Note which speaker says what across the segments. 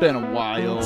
Speaker 1: been a while.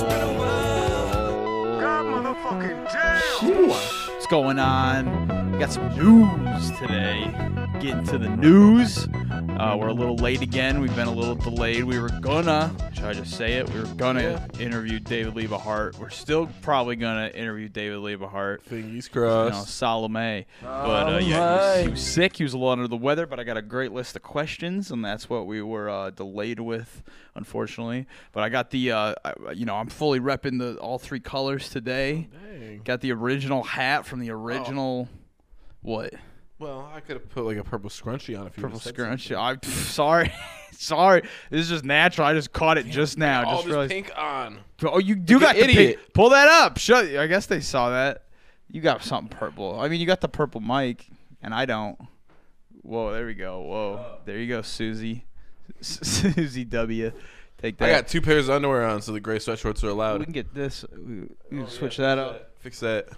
Speaker 1: What's going on? We got some news today. Getting to the news. Uh, we're a little late again. We've been a little delayed. We were gonna, should I just say it? We were gonna interview David Liebehart. We're still probably gonna interview David Liebehart.
Speaker 2: Fingers
Speaker 1: You know,
Speaker 2: crossed.
Speaker 1: Salome. But uh, yeah, he was, he was sick. He was a little under the weather, but I got a great list of questions, and that's what we were uh, delayed with, unfortunately. But I got the, uh, I, you know, I'm fully repping the all three colors today.
Speaker 2: Dang.
Speaker 1: Got the original hat from the original. What?
Speaker 2: Well, I could have put like a purple scrunchie on if you
Speaker 1: Purple
Speaker 2: would've said
Speaker 1: scrunch.
Speaker 2: something.
Speaker 1: I'm sorry. sorry. This is just natural. I just caught it just now.
Speaker 2: All
Speaker 1: just
Speaker 2: this
Speaker 1: realized.
Speaker 2: pink on.
Speaker 1: Oh, you do
Speaker 2: Like
Speaker 1: got
Speaker 2: an
Speaker 1: the pink.
Speaker 2: idiot.
Speaker 1: Pull that up. Shut. I guess they saw that. You got something purple. I mean, you got the purple mic, and I don't. Whoa, there we go. Whoa, uh. there you go, Susie. Susie W. Take that.
Speaker 2: I got two pairs of underwear on, so the gray sweatshorts are allowed.
Speaker 1: We can get this. We, we
Speaker 2: Oh,
Speaker 1: can switch that up.
Speaker 2: Fix that.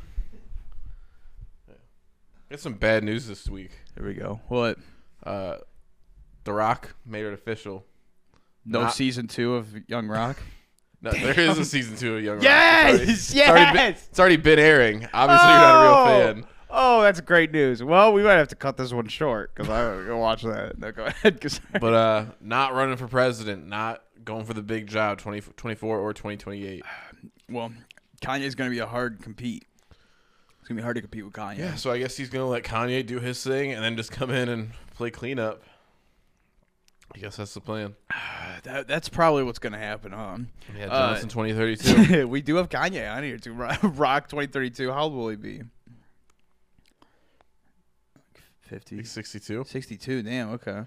Speaker 2: Got some bad news this week.
Speaker 1: There we go. What?
Speaker 2: Uh, the Rock made it official.
Speaker 1: No
Speaker 2: Not-
Speaker 1: season two of Young Rock.
Speaker 2: No, there is a season two of Young Rock.
Speaker 1: Yes,
Speaker 2: It's already, it's already been,
Speaker 1: yes!
Speaker 2: it's already been airing. Obviously, you're not a real
Speaker 1: Oh!
Speaker 2: fan.
Speaker 1: Oh, that's great news. Well, we might have to cut this one short because I'm gonna watch that. No, go ahead. 'cause-
Speaker 2: But uh, not running for president, not going for the big job, 2024 or 2028.
Speaker 1: well, Kanye's going to be a hard compete. It's going to be hard to compete with Kanye.
Speaker 2: Yeah, so I guess he's gonna let Kanye do his thing and then just come in and play cleanup. I guess that's the plan.
Speaker 1: That, that's probably what's going to happen, huh?
Speaker 2: Yeah,
Speaker 1: Uh,
Speaker 2: Johnson 2032.
Speaker 1: we do have Kanye on here too. Rock 2032. How old will he be? 50.
Speaker 2: He's 62.
Speaker 1: 62. Damn. Okay.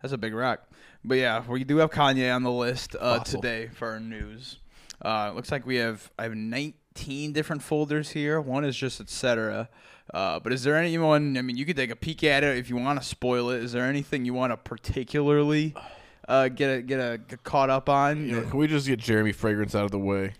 Speaker 1: That's a big rock. But yeah, we do have Kanye on the list uh, today for our news. Uh, looks like we have I have 19 different folders here. One is just etc. Uh, but is there anyone? I mean, you could take a peek at it if you want to spoil it. Is there anything you want to particularly uh, get a, get a get caught up on?
Speaker 2: You know, can we just get Jeremy Fragrance out of the way?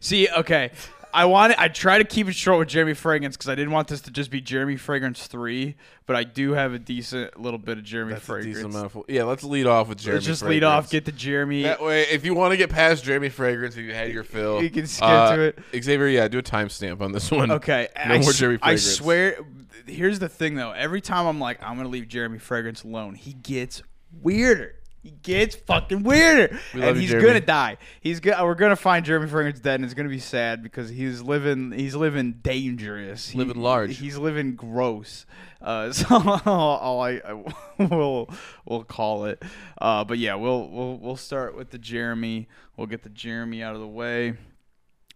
Speaker 1: See, okay. I want I try to keep it short with Jeremy Fragrance because I didn't want this to just be Jeremy Fragrance three, but I do have a decent little bit of Jeremy
Speaker 2: That's a
Speaker 1: Fragrance.
Speaker 2: decent amount of. Yeah, let's lead off with Jeremy.
Speaker 1: Let's just
Speaker 2: Fragrance.
Speaker 1: lead off, get the Jeremy.
Speaker 2: that way. If you want to get past Jeremy Fragrance, if you had your fill,
Speaker 1: You can skip
Speaker 2: uh,
Speaker 1: to it.
Speaker 2: Xavier, yeah, do a timestamp on this one.
Speaker 1: Okay,
Speaker 2: no
Speaker 1: I,
Speaker 2: more Jeremy
Speaker 1: I swear. Here's the thing, though. Every time I'm like, I'm gonna leave Jeremy Fragrance alone, he gets weirder. He gets fucking weirder,
Speaker 2: We
Speaker 1: and he's gonna die. He's go- We're gonna find Jeremy Fragrance dead, and it's gonna be sad because he's living. He's living dangerous. He-
Speaker 2: Living large.
Speaker 1: He's living gross. Uh, so all I, I will we'll call it. Uh, but yeah, we'll we'll we'll start with the Jeremy. We'll get the Jeremy out of the way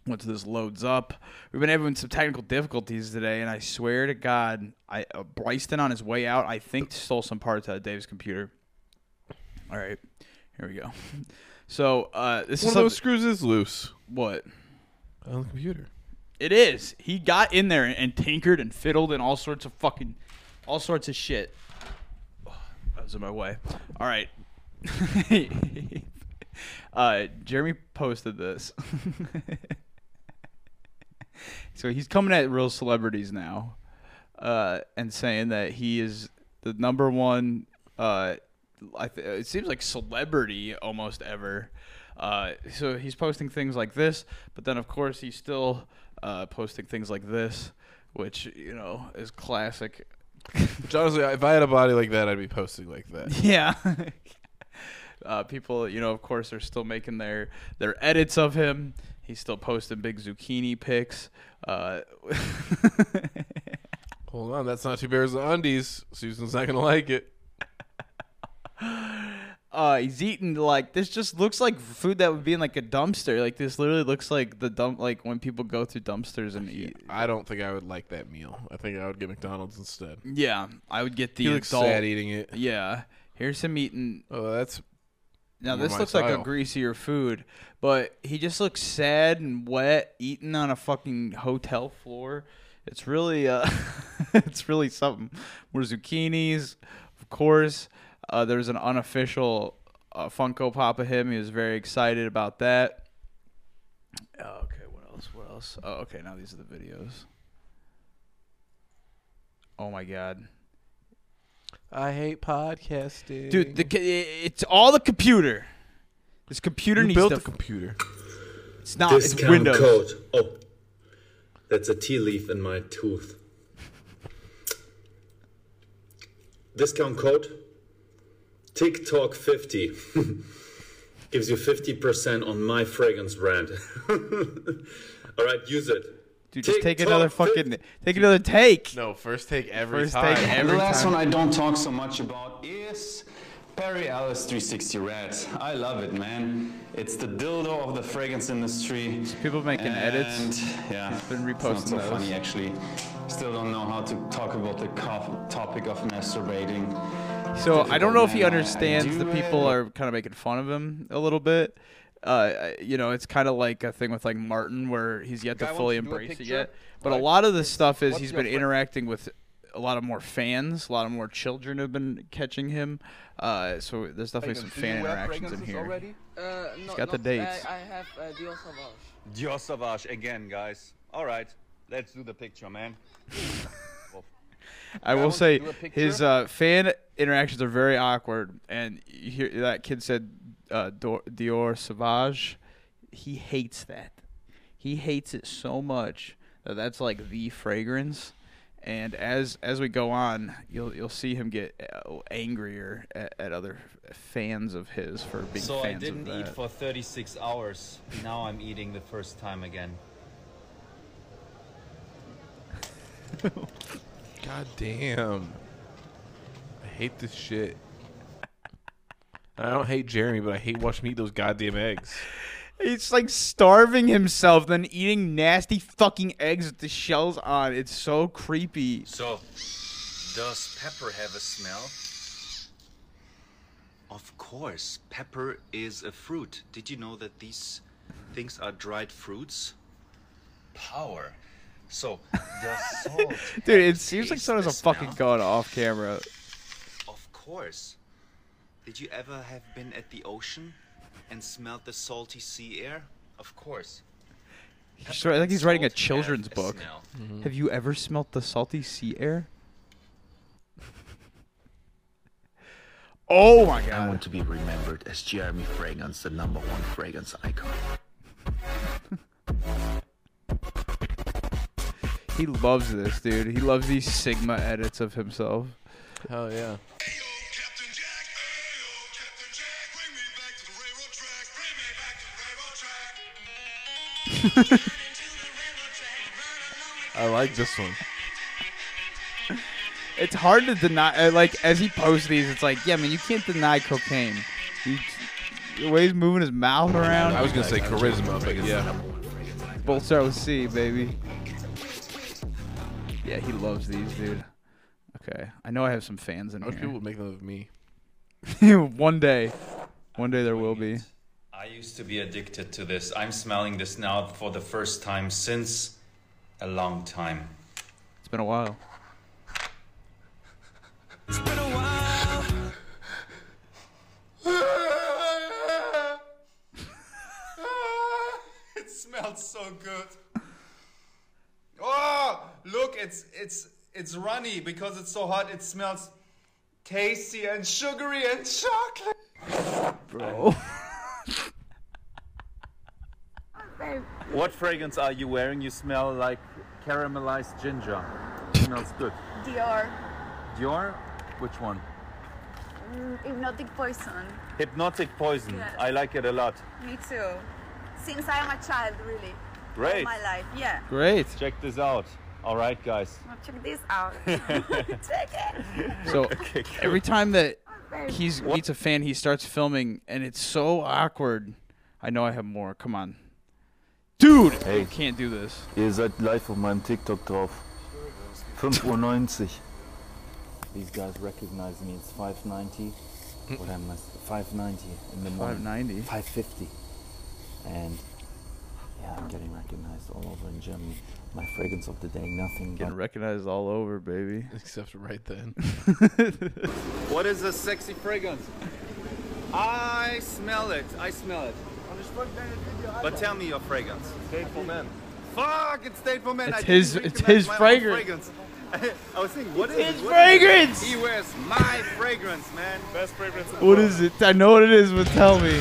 Speaker 1: once this loads up. We've been having some technical difficulties today, and I swear to God, I uh, Bryston on his way out, I think stole some parts out of Dave's computer. All right, here we go. So uh, this
Speaker 2: One
Speaker 1: is
Speaker 2: of those screws is loose
Speaker 1: what
Speaker 2: on the computer.
Speaker 1: it is. He got in there and, tinkered and fiddled and all sorts of fucking, all sorts of shit. That was in my way. All right. uh, Jeremy posted this. so he's coming at real celebrities now, uh, and saying that he is the number one. Uh, th- it seems like celebrity almost ever. Uh, so he's posting things like this, but then of course he's still uh, posting things like this, which you know is classic.
Speaker 2: Which honestly, if I had a body like that, I'd be posting like that.
Speaker 1: Yeah. uh, people, you know, of course, are still making their their edits of him. He's still posting big zucchini pics. Uh,
Speaker 2: Hold on, that's not two pairs of undies. Susan's not gonna like it.
Speaker 1: Uh, he's eating like this. Just looks like food that would be in like a dumpster. Like this literally looks like the dump. Like when people go through dumpsters and eat.
Speaker 2: I don't think I would like that meal. I think I would get McDonald's instead.
Speaker 1: Yeah, I would get the
Speaker 2: he looks
Speaker 1: adult.
Speaker 2: sad eating it.
Speaker 1: Yeah, here's him eating
Speaker 2: Oh, that's
Speaker 1: Now this looks like a greasier food, but he just looks sad and wet, eating on a fucking hotel floor. It's really, uh, it's really something. More zucchinis, of course. Uh, there's an unofficial uh, Funko Pop of him. He was very excited about that. Oh, okay, what else? What else? Oh, okay. Now these are the videos. Oh my god.
Speaker 2: I hate podcasting.
Speaker 1: Dude, the, c- it's all the computer. This computer
Speaker 2: you
Speaker 1: needs
Speaker 2: built
Speaker 1: to
Speaker 2: the computer.
Speaker 1: It's not. It's
Speaker 3: Discount
Speaker 1: Windows.
Speaker 3: code. Oh, that's a tea leaf in my tooth. Discount code TikTok 50 gives you 50% on my fragrance brand. All right, use it.
Speaker 1: Dude, just take another fucking. Take another take.
Speaker 2: No, first take every
Speaker 1: First
Speaker 2: time.
Speaker 1: take every
Speaker 4: the last
Speaker 1: time.
Speaker 4: one I don't talk so much about is Perry Ellis 360 Red. I love it, man. It's the dildo of the fragrance industry.
Speaker 1: People making edits.
Speaker 4: And yeah,
Speaker 1: He's been
Speaker 4: it's not so
Speaker 1: those.
Speaker 4: funny actually. Still don't know how to talk about the topic of masturbating.
Speaker 1: So I don't know if he
Speaker 4: man. I- I
Speaker 1: understands the people
Speaker 4: it.
Speaker 1: are kind of making fun of him a little bit. Uh, you know, it's kind of like a thing with like Martin where he's yet to fully embrace it yet. But a lot of the stuff is he's been
Speaker 5: fr-
Speaker 1: interacting with a lot of more fans. A lot of more children have been catching him. Uh, so there's definitely some fan interactions in here.
Speaker 5: Already?
Speaker 6: Uh, no,
Speaker 1: got the dates.
Speaker 6: I, I have uh, Dior Sauvage.
Speaker 5: Dior Sauvage again, guys. All right, let's do the picture, man.
Speaker 1: I will say
Speaker 5: do a picture?
Speaker 1: his uh, fan interactions are very awkward, and you hear that kid said uh, Dor- Dior Sauvage. He hates that. He hates it so much that that's like the fragrance. And as as we go on, you'll you'll see him get uh, angrier at, at other fans of his for being
Speaker 7: So I
Speaker 1: fans
Speaker 7: didn't
Speaker 1: of
Speaker 7: eat for 36 hours. Now I'm eating the first time again.
Speaker 2: God damn. I hate this shit. I don't hate Jeremy, but I hate watching him eat those goddamn eggs.
Speaker 1: He's like starving himself, then eating nasty fucking eggs with the shells on. It's so creepy.
Speaker 8: So, does pepper have a smell? Of course, pepper is a fruit. Did you know that these things are dried fruits? Power. So, does salt
Speaker 1: Dude, it seems like
Speaker 8: taste
Speaker 1: someone's
Speaker 8: a
Speaker 1: a fucking
Speaker 8: smell?
Speaker 1: going off camera.
Speaker 8: Of course. Did you ever have been at the ocean and smelled the salty sea air? Of course.
Speaker 1: He's
Speaker 8: Pepper
Speaker 1: like he's writing a
Speaker 8: salt have
Speaker 1: children's
Speaker 8: a
Speaker 1: book.
Speaker 8: smell. Mm-hmm.
Speaker 1: Have you ever smelt the salty sea air? oh my god.
Speaker 9: I want to be remembered as Jeremy Fragrance, the number one fragrance icon.
Speaker 1: He loves this, dude. He loves these Sigma edits of himself.
Speaker 2: Hell yeah. I like this one.
Speaker 1: It's hard to deny. uh, Like as he posts these, it's like, yeah, man, you can't deny cocaine. He, the way he's moving his mouth around.
Speaker 2: I was gonna say charisma, but yeah.
Speaker 1: Both start with C, baby. Yeah, he loves these, dude. Okay, I know I have some fans in
Speaker 2: wish
Speaker 1: here.
Speaker 2: people would make them of me.
Speaker 1: one day, one day there will be.
Speaker 7: I used to be addicted to this. I'm smelling this now for the first time since a long time.
Speaker 1: It's been a while.
Speaker 5: it smells so good. Oh, look, it's it's it's runny because it's so hot. It smells tasty and sugary and chocolate.
Speaker 1: Bro.
Speaker 10: What fragrance are you wearing? You smell like caramelized ginger. smells good.
Speaker 11: Dior.
Speaker 10: Dior? Which one?
Speaker 11: Mm, hypnotic poison.
Speaker 10: Hypnotic poison.
Speaker 11: Yes.
Speaker 10: I like it a lot.
Speaker 11: Me too. Since I am a child, really. All
Speaker 10: Great.
Speaker 11: my life, yeah.
Speaker 1: Great.
Speaker 10: Check this out. All right, guys.
Speaker 11: Now check this out. check it.
Speaker 1: So every time that
Speaker 11: Very
Speaker 1: he's meets a fan, he starts filming, and it's so awkward. I know I have more. Come on, dude.
Speaker 12: Hey.
Speaker 1: You can't do this.
Speaker 12: Ihr seid live auf meinem TikTok drauf. 5.90 Uhr. These guys recognize me. It's 5.90. Hm. What am I? 5.90 in the morning.
Speaker 1: 5.90?
Speaker 12: 5.50. And yeah, I'm getting recognized all over in Germany. My fragrance of the day, nothing
Speaker 1: Getting
Speaker 12: but
Speaker 1: recognized all over, baby.
Speaker 2: Except right then.
Speaker 5: What is a sexy fragrance? I smell it. I smell it. But tell me your fragrance.
Speaker 10: Faithful man.
Speaker 5: Fuck, it's State for Men.
Speaker 1: It's
Speaker 5: I didn't
Speaker 1: his- it's his
Speaker 5: my own
Speaker 1: fragrance.
Speaker 5: I was thinking, what is
Speaker 1: It's
Speaker 5: it?
Speaker 1: his
Speaker 5: What is it?
Speaker 1: fragrance!
Speaker 5: He wears my fragrance, man.
Speaker 10: Best fragrance in
Speaker 1: What is it? I know what it is, but tell me.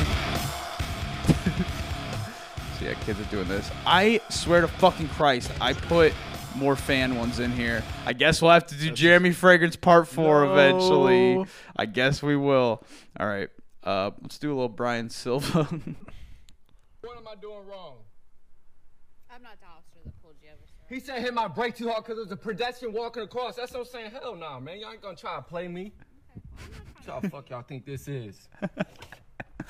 Speaker 1: See, Yeah, kids are doing this. I swear to fucking Christ, I put more fan ones in here. I guess we'll have to do Jeremy Fragrance Part Four eventually. I guess we will. All right, uh, let's do a little Brian Silva.
Speaker 13: What am I doing wrong?
Speaker 11: I'm not the officer that pulled you over, sir.
Speaker 13: He said hit my brake too hard because it was a pedestrian walking across. That's what I'm saying. Hell no, man. Y'all ain't gonna try to play me. What y'all fuck y'all think this is?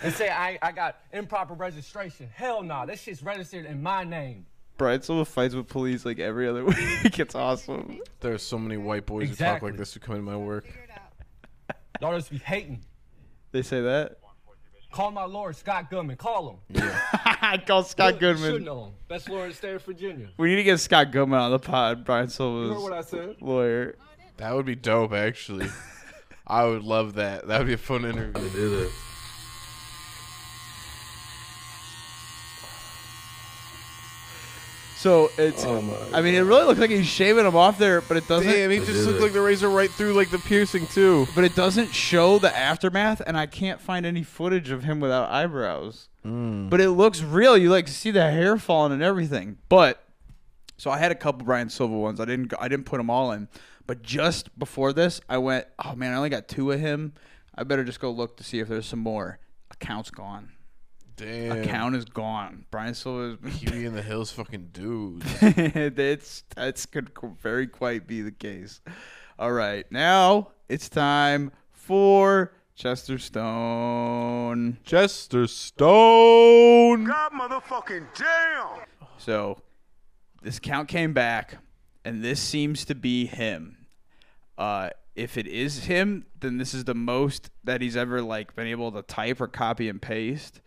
Speaker 13: and say I, I got improper registration. Hell no. That shit's registered in my name.
Speaker 1: Brian Silva fights with police like every other week. It's awesome.
Speaker 2: There's so many white boys who talk like this who come in my work.
Speaker 13: Y'all just be hating.
Speaker 1: They say that.
Speaker 13: Call my lord, Scott Goodman. Call him.
Speaker 1: I call Scott
Speaker 13: You
Speaker 1: Goodman.
Speaker 13: should know him. Best lawyer in the state of Virginia.
Speaker 1: We need to get Scott Goodman on the pod. Brian Silva's
Speaker 13: You heard what I said?
Speaker 1: lawyer.
Speaker 2: That would be dope, actually. I would love that. That would be a fun interview.
Speaker 1: So it's. I mean, it really looks like he's shaving him off there, but it doesn't.
Speaker 2: Damn, he just looked like the razor right through like the piercing too.
Speaker 1: But it doesn't show the aftermath, and I can't find any footage of him without eyebrows.
Speaker 2: Mm.
Speaker 1: But it looks real. You like to see the hair falling and everything. But so I had a couple Brian Silva ones. I didn't. I didn't put them all in. But just before this, I went. Oh man, I only got two of him. I better just go look to see if there's some more. Account's gone.
Speaker 2: Damn.
Speaker 1: Account is gone. Brian Silva is.
Speaker 2: Huey in the Hills, fucking dude.
Speaker 1: that's that's could very quite be the case. All right, now it's time for Chester Stone.
Speaker 2: Chester Stone.
Speaker 14: God motherfucking damn!
Speaker 1: So this count came back, and this seems to be him. Uh, if it is him, then this is the most that he's ever like been able to type or copy and paste.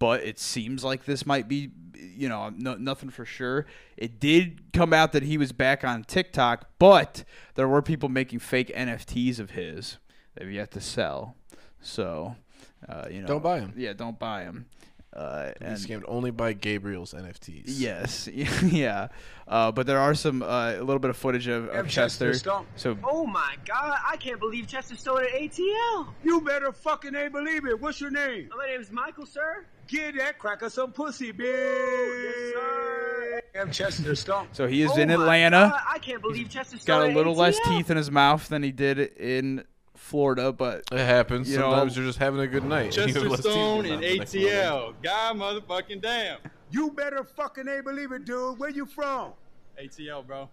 Speaker 1: But it seems like this might be, you know, no, nothing for sure. It did come out that he was back on TikTok, but there were people making fake NFTs of his that have yet to sell. So, uh, you know,
Speaker 2: Don't buy 'em.
Speaker 1: Yeah, don't buy them. Uh,
Speaker 2: Be
Speaker 1: and
Speaker 2: scammed only by Gabriel's NFTs.
Speaker 1: Yes, yeah, uh, but there are some uh, a little bit of footage of, of Chester. So
Speaker 15: Oh my god, I can't believe Chester Stone at ATL.
Speaker 14: You better fucking ain't believe it. What's your name?
Speaker 15: My name is Michael, sir.
Speaker 14: Get that cracker some pussy, bitch. Yes, sir. I'm Chester Stone.
Speaker 1: so he is
Speaker 15: Oh
Speaker 1: in Atlanta.
Speaker 15: God, I can't believe Chester
Speaker 1: He's
Speaker 15: Stone
Speaker 1: got a little less teeth in his mouth than he did in Florida, but
Speaker 2: It happens.
Speaker 1: You know-
Speaker 2: Sometimes you're just having a good night. You
Speaker 5: Chester Stone
Speaker 2: in
Speaker 5: and
Speaker 2: your mouth the next morning.
Speaker 5: ATL. God motherfucking damn.
Speaker 14: You better fucking ain't believe it, dude. Where you from?
Speaker 5: ATL, bro.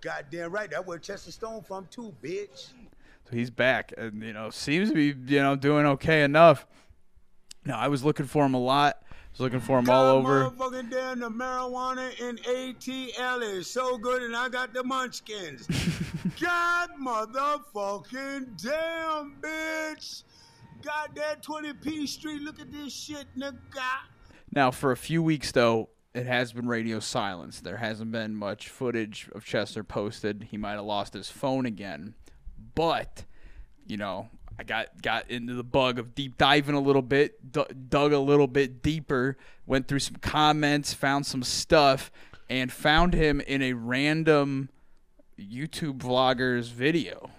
Speaker 14: Goddamn right. That's where Chester Stone from too, bitch.
Speaker 1: So he's back, and you know seems to be you know doing okay enough. Now I was looking for him a lot. Was looking for him all over.
Speaker 14: Motherfucking damn, the marijuana in ATL is so good, and I got the munchkins. God motherfucking damn, bitch. Got that 20P Street. Look at this shit, nigga.
Speaker 1: Now for a few weeks though, it has been radio silence. There hasn't been much footage of Chester posted. He might have lost his phone again, but you know. I got, got into the bug of deep diving a little bit, d- dug a little bit deeper, went through some comments, found some stuff, and found him in a random YouTube vlogger's video.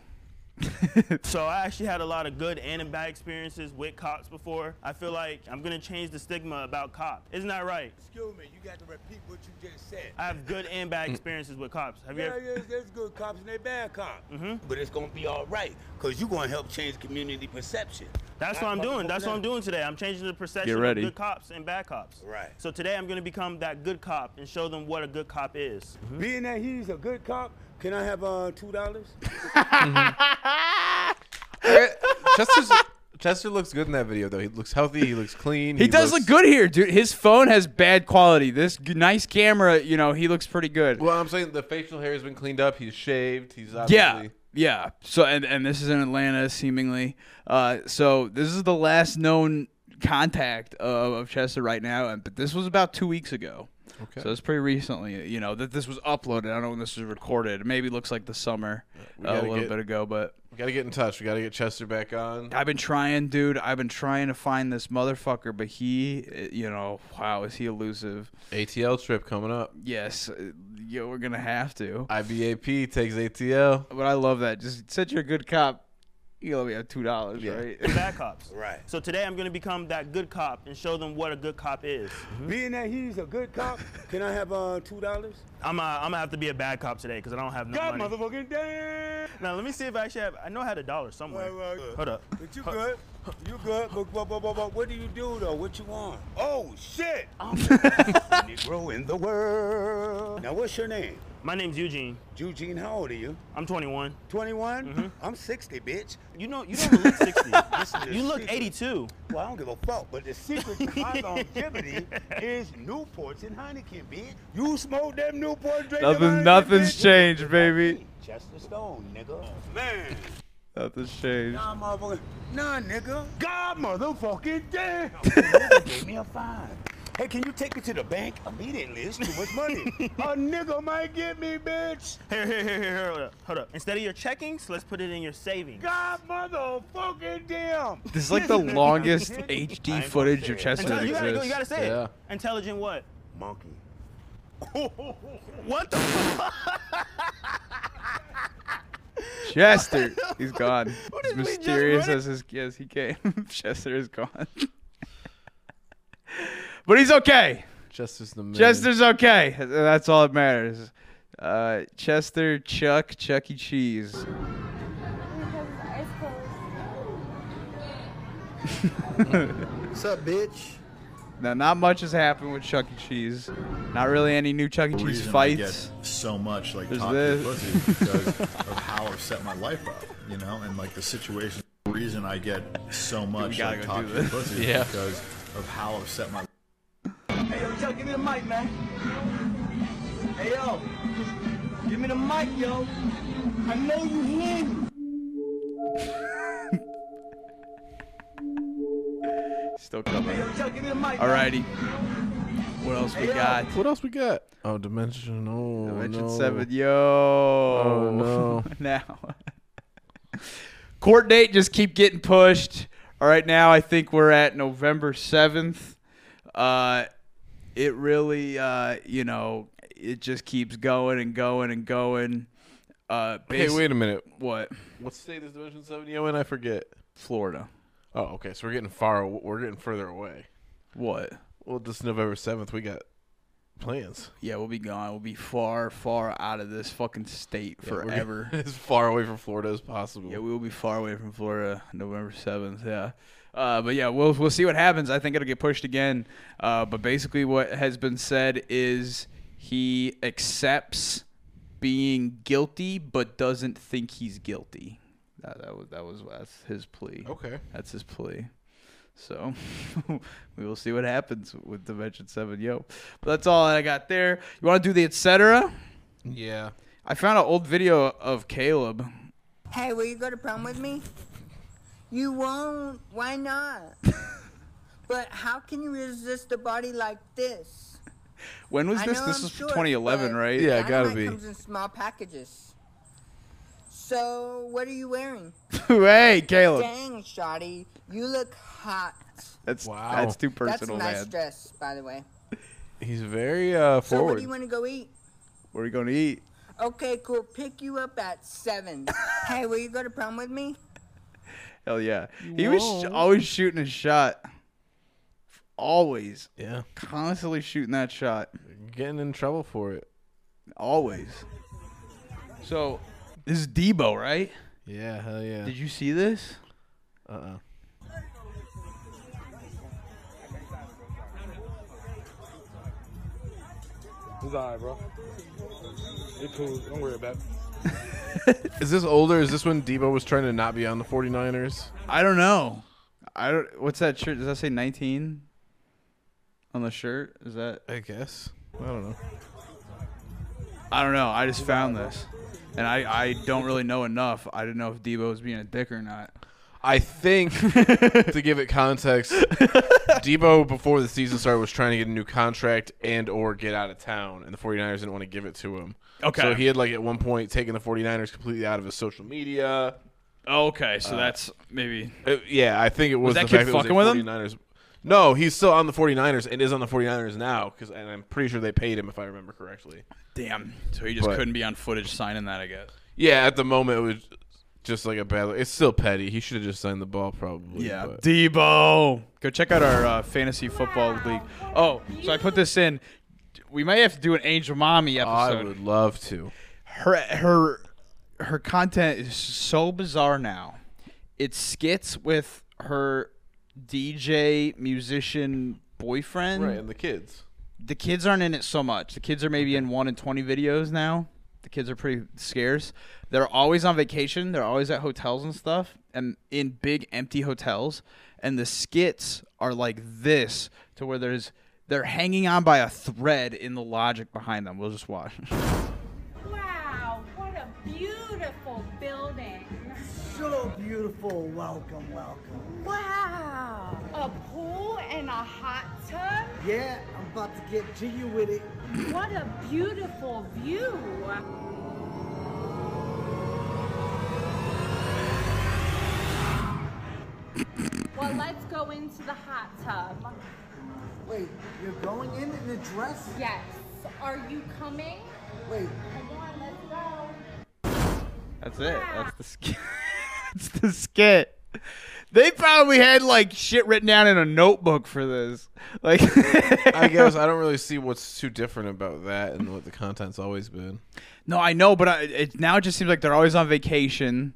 Speaker 16: so I actually had a lot of good and bad experiences with cops before. I feel like I'm gonna change the stigma about cops. Isn't that right?
Speaker 14: Excuse me, you got to repeat what you just said.
Speaker 16: I have good and bad experiences with cops. Have you
Speaker 14: yeah,
Speaker 16: ever?
Speaker 14: yeah, there's good cops and they bad cops.
Speaker 16: Mm-hmm.
Speaker 14: But it's gonna be all right, cause you're gonna help change community perception.
Speaker 16: That's what I'm doing. That's what I'm doing today. I'm changing the perception
Speaker 1: Get
Speaker 16: of
Speaker 1: ready.
Speaker 16: good cops and bad cops.
Speaker 14: Right.
Speaker 16: So today I'm gonna become that good cop and show them what a good cop is.
Speaker 14: Being that he's a good cop, can I have uh two dollars?
Speaker 2: Chester's, Chester looks good in that video though. He looks healthy. He looks clean.
Speaker 1: He, does
Speaker 2: looks,
Speaker 1: look good here, dude. His phone has bad quality. This g- nice camera, you know, he looks pretty good.
Speaker 2: Well, I'm saying the facial hair has been cleaned up. He's shaved. He's
Speaker 1: Yeah, yeah. So and and this is in Atlanta, seemingly. Uh, so this is the last known contact of, of Chester right now, and but this was about two weeks ago.
Speaker 2: Okay.
Speaker 1: So it's pretty recently, you know, that this was uploaded. I don't know when this was recorded. It maybe looks like the summer uh, a little
Speaker 2: get-
Speaker 1: bit ago, but
Speaker 2: We got to get in touch. We got to get Chester back on.
Speaker 1: I've been trying, dude. I've been trying to find this motherfucker, but he, uh, you know, wow, is he elusive?
Speaker 2: ATL trip coming up.
Speaker 1: Yes, uh, yeah, we're gonna have to.
Speaker 2: IBAP takes ATL.
Speaker 1: But I love that. Just said you're a good cop. You let me have two dollars, right?
Speaker 16: The bad cops.
Speaker 14: Right.
Speaker 16: So today I'm gonna become that good cop and show them what a good cop is.
Speaker 14: Being that he's a good cop, can I have uh two dollars?
Speaker 16: I'm uh, I'm gonna have to be a bad cop today because I don't have no
Speaker 14: God
Speaker 16: money.
Speaker 14: God motherfucking damn!
Speaker 16: Now let me see if I actually have. I know I had a dollar somewhere.
Speaker 14: Well, well,
Speaker 16: Hold up.
Speaker 14: But you good? You good? But, but, but, but, but what do you do though? What you want? Oh shit! I'm the best Negro in the world. Now what's your name?
Speaker 16: My name's Eugene.
Speaker 14: Eugene, how old are you?
Speaker 16: I'm 21.
Speaker 14: 21?
Speaker 16: Mhm.
Speaker 14: I'm 60, bitch.
Speaker 16: You know you don't look 60.
Speaker 14: This is the
Speaker 16: you look
Speaker 14: secret.
Speaker 16: 82.
Speaker 14: Well, I don't give a fuck, but the secret to my longevity is Newports and Heineken, bitch. You smoke them Newports, drink them
Speaker 1: Nothing,
Speaker 14: Heineken,
Speaker 1: nothing's
Speaker 14: bitch.
Speaker 1: changed, baby.
Speaker 14: Chester Stone, nigga. Man.
Speaker 1: Nothing's changed.
Speaker 14: Nah, motherfucker. Nah, nigga. God motherfucking damn. nigga gave me a fine. Hey, can you take me to the bank immediately? It's too much money. a nigga might get me, bitch.
Speaker 16: Here, here, here, here, hold up, hold up. Instead of your checkings, let's put it in your savings.
Speaker 14: God motherfucking damn.
Speaker 1: This is like the longest HD footage of
Speaker 14: it.
Speaker 1: Chester that
Speaker 16: Intelli- you gotta. You gotta say
Speaker 2: Yeah.
Speaker 16: it. Intelligent what?
Speaker 14: Monkey.
Speaker 16: What the fuck?
Speaker 1: Chester, he's gone.
Speaker 16: What
Speaker 1: As
Speaker 16: is me just
Speaker 1: mysterious as his as he came, Chester is gone. But he's okay.
Speaker 2: Chester's the man.
Speaker 1: Chester's okay. That's all that matters. Uh, Chester, Chuck, Chuck E. Cheese.
Speaker 17: What's up, bitch?
Speaker 1: Now, not much has happened with Chuck E. Cheese. Not really any new Chuck E.
Speaker 17: The
Speaker 1: Cheese
Speaker 17: reason I get
Speaker 1: fights.
Speaker 17: so much like
Speaker 1: There's
Speaker 17: talking
Speaker 1: this.
Speaker 17: pussy because of how I've set my life up, you know, and like the situation. The reason I get so much
Speaker 1: gotta
Speaker 17: like talking pussy
Speaker 2: Yeah.
Speaker 17: because of how I've set my.
Speaker 15: Hey, yo, Chuck, give me the mic, man. Hey, yo. Give me the mic, yo. I know you hear me.
Speaker 1: Still coming.
Speaker 15: Hey, yo, Chuck, give me the mic.
Speaker 1: Alrighty. What else we got?
Speaker 2: What else we got? Oh, Dimension. Oh,
Speaker 1: Dimension
Speaker 2: no.
Speaker 1: Seven. Yo.
Speaker 2: Oh, no.
Speaker 1: now. Court date just keep getting pushed. All right, now I think we're at November seventh. Uh, it really, uh, you know, it just keeps going and going and going. Uh,
Speaker 2: Hey, wait a minute.
Speaker 1: What?
Speaker 2: What state is Dimension Seven yo in? I forget.
Speaker 1: Florida.
Speaker 2: Oh, okay. So we're getting far. We're getting further away.
Speaker 1: What?
Speaker 2: Well, this November seventh, we got plans.
Speaker 1: Yeah, we'll be gone. We'll be far, far out of this fucking state
Speaker 2: Yeah, we're
Speaker 1: forever.
Speaker 2: as far away from Florida as possible.
Speaker 1: Yeah, we will be far away from Florida November seventh. Yeah, uh, but yeah, we'll we'll see what happens. I think it'll get pushed again. Uh, but basically, what has been said is he accepts being guilty, but doesn't think he's guilty. That, that was that was that's his plea.
Speaker 2: Okay.
Speaker 1: that's his plea. So we will see what happens with Dimension Seven. Yo, but that's all I got there. You want to do the etc.
Speaker 2: Yeah.
Speaker 1: I found an old video of Caleb.
Speaker 18: Hey, will you go to prom with me? You won't. Why not? but how can you resist a body like this?
Speaker 1: When was
Speaker 18: I
Speaker 1: this?
Speaker 18: know
Speaker 1: This
Speaker 18: I'm
Speaker 1: was
Speaker 18: short,
Speaker 1: 2011,
Speaker 18: but
Speaker 1: right?
Speaker 2: Yeah, it gotta
Speaker 18: dynamite
Speaker 2: be.
Speaker 18: comes in small packages. So, what are you wearing?
Speaker 1: hey, Caleb.
Speaker 18: Dang, Shotty, you look hot.
Speaker 1: That's
Speaker 2: Wow.
Speaker 1: that's too
Speaker 18: That's a nice
Speaker 1: man.
Speaker 18: dress, by the way.
Speaker 2: He's very uh,
Speaker 18: So, what
Speaker 2: forward.
Speaker 18: do you want to go eat?
Speaker 1: Where are you going to eat?
Speaker 18: Okay, cool. Pick you up at seven. hey, will you go to prom with me?
Speaker 1: Hell yeah. He was sh-
Speaker 2: won't.
Speaker 1: always shooting a shot. Always.
Speaker 2: yeah.
Speaker 1: Constantly shooting that shot.
Speaker 2: Getting in trouble for it.
Speaker 1: Always. So, this is Deebo, right?
Speaker 2: Yeah. Hell yeah.
Speaker 1: Did you see this?
Speaker 2: Uh. uh
Speaker 19: It's alright, bro. It's cool. Don't worry about it.
Speaker 2: Is this older? Is this when Deebo was trying to not be on the 49ers?
Speaker 1: I don't know. I don't. What's that shirt? Does that say 19 on the shirt? Is that?
Speaker 2: I guess. I don't know.
Speaker 1: I don't know. I just found this, and I I don't really know enough. I didn't know if Deebo was being a dick or not.
Speaker 2: I think to give it context, Deebo before the season started was trying to get a new contract and or get out of town, and the 49ers didn't want to give it to him.
Speaker 1: Okay.
Speaker 2: So he had like at one point taken the 49ers completely out of his social media.
Speaker 1: Oh, okay, so
Speaker 2: Uh,
Speaker 1: that's maybe.
Speaker 2: Uh, yeah, I think it was,
Speaker 1: Was that
Speaker 2: the
Speaker 1: kid
Speaker 2: that it was
Speaker 1: fucking with him?
Speaker 2: 49ers. No, he's still on the 49ers and is on the 49ers now cuz and I'm pretty sure they paid him if I remember correctly.
Speaker 1: Damn. So he just
Speaker 2: But-
Speaker 1: couldn't be on footage signing that, I guess.
Speaker 2: Yeah, at the moment it was just like a bad. It's still petty. He should have just signed the ball, probably.
Speaker 1: Yeah,
Speaker 2: but-
Speaker 1: Deebo. Go check out our uh, fantasy football league. Oh, so I put this in. We might have to do an Angel Mommy episode.
Speaker 2: I would love to.
Speaker 1: her her her content is so bizarre now. It's skits with her DJ musician boyfriend.
Speaker 2: Right, and the kids.
Speaker 1: The kids aren't in it so much. The kids are maybe in one in twenty videos now. The kids are pretty scarce. They're always on vacation. They're always at hotels and stuff, and in big empty hotels. And the skits are like this, to where there's they're hanging on by a thread in the logic behind them. We'll just watch.
Speaker 20: Wow, what a beautiful building.
Speaker 15: So beautiful. Welcome, welcome.
Speaker 20: Wow, a pool and a hot tub?
Speaker 15: Yeah, I'm about to get to you with it.
Speaker 20: What a beautiful view. Well, let's go into the hot tub.
Speaker 15: Wait, you're going in in a dress?
Speaker 20: Yes. Are you coming?
Speaker 15: Wait.
Speaker 20: Come on, let's go.
Speaker 1: That's it. That's the skit. That's the skit. They probably had like shit written down in a notebook for this. Like,
Speaker 2: I guess I don't really see what's too different about that and what the content's always been.
Speaker 1: No, I know, but I, it now it just seems like they're always on vacation,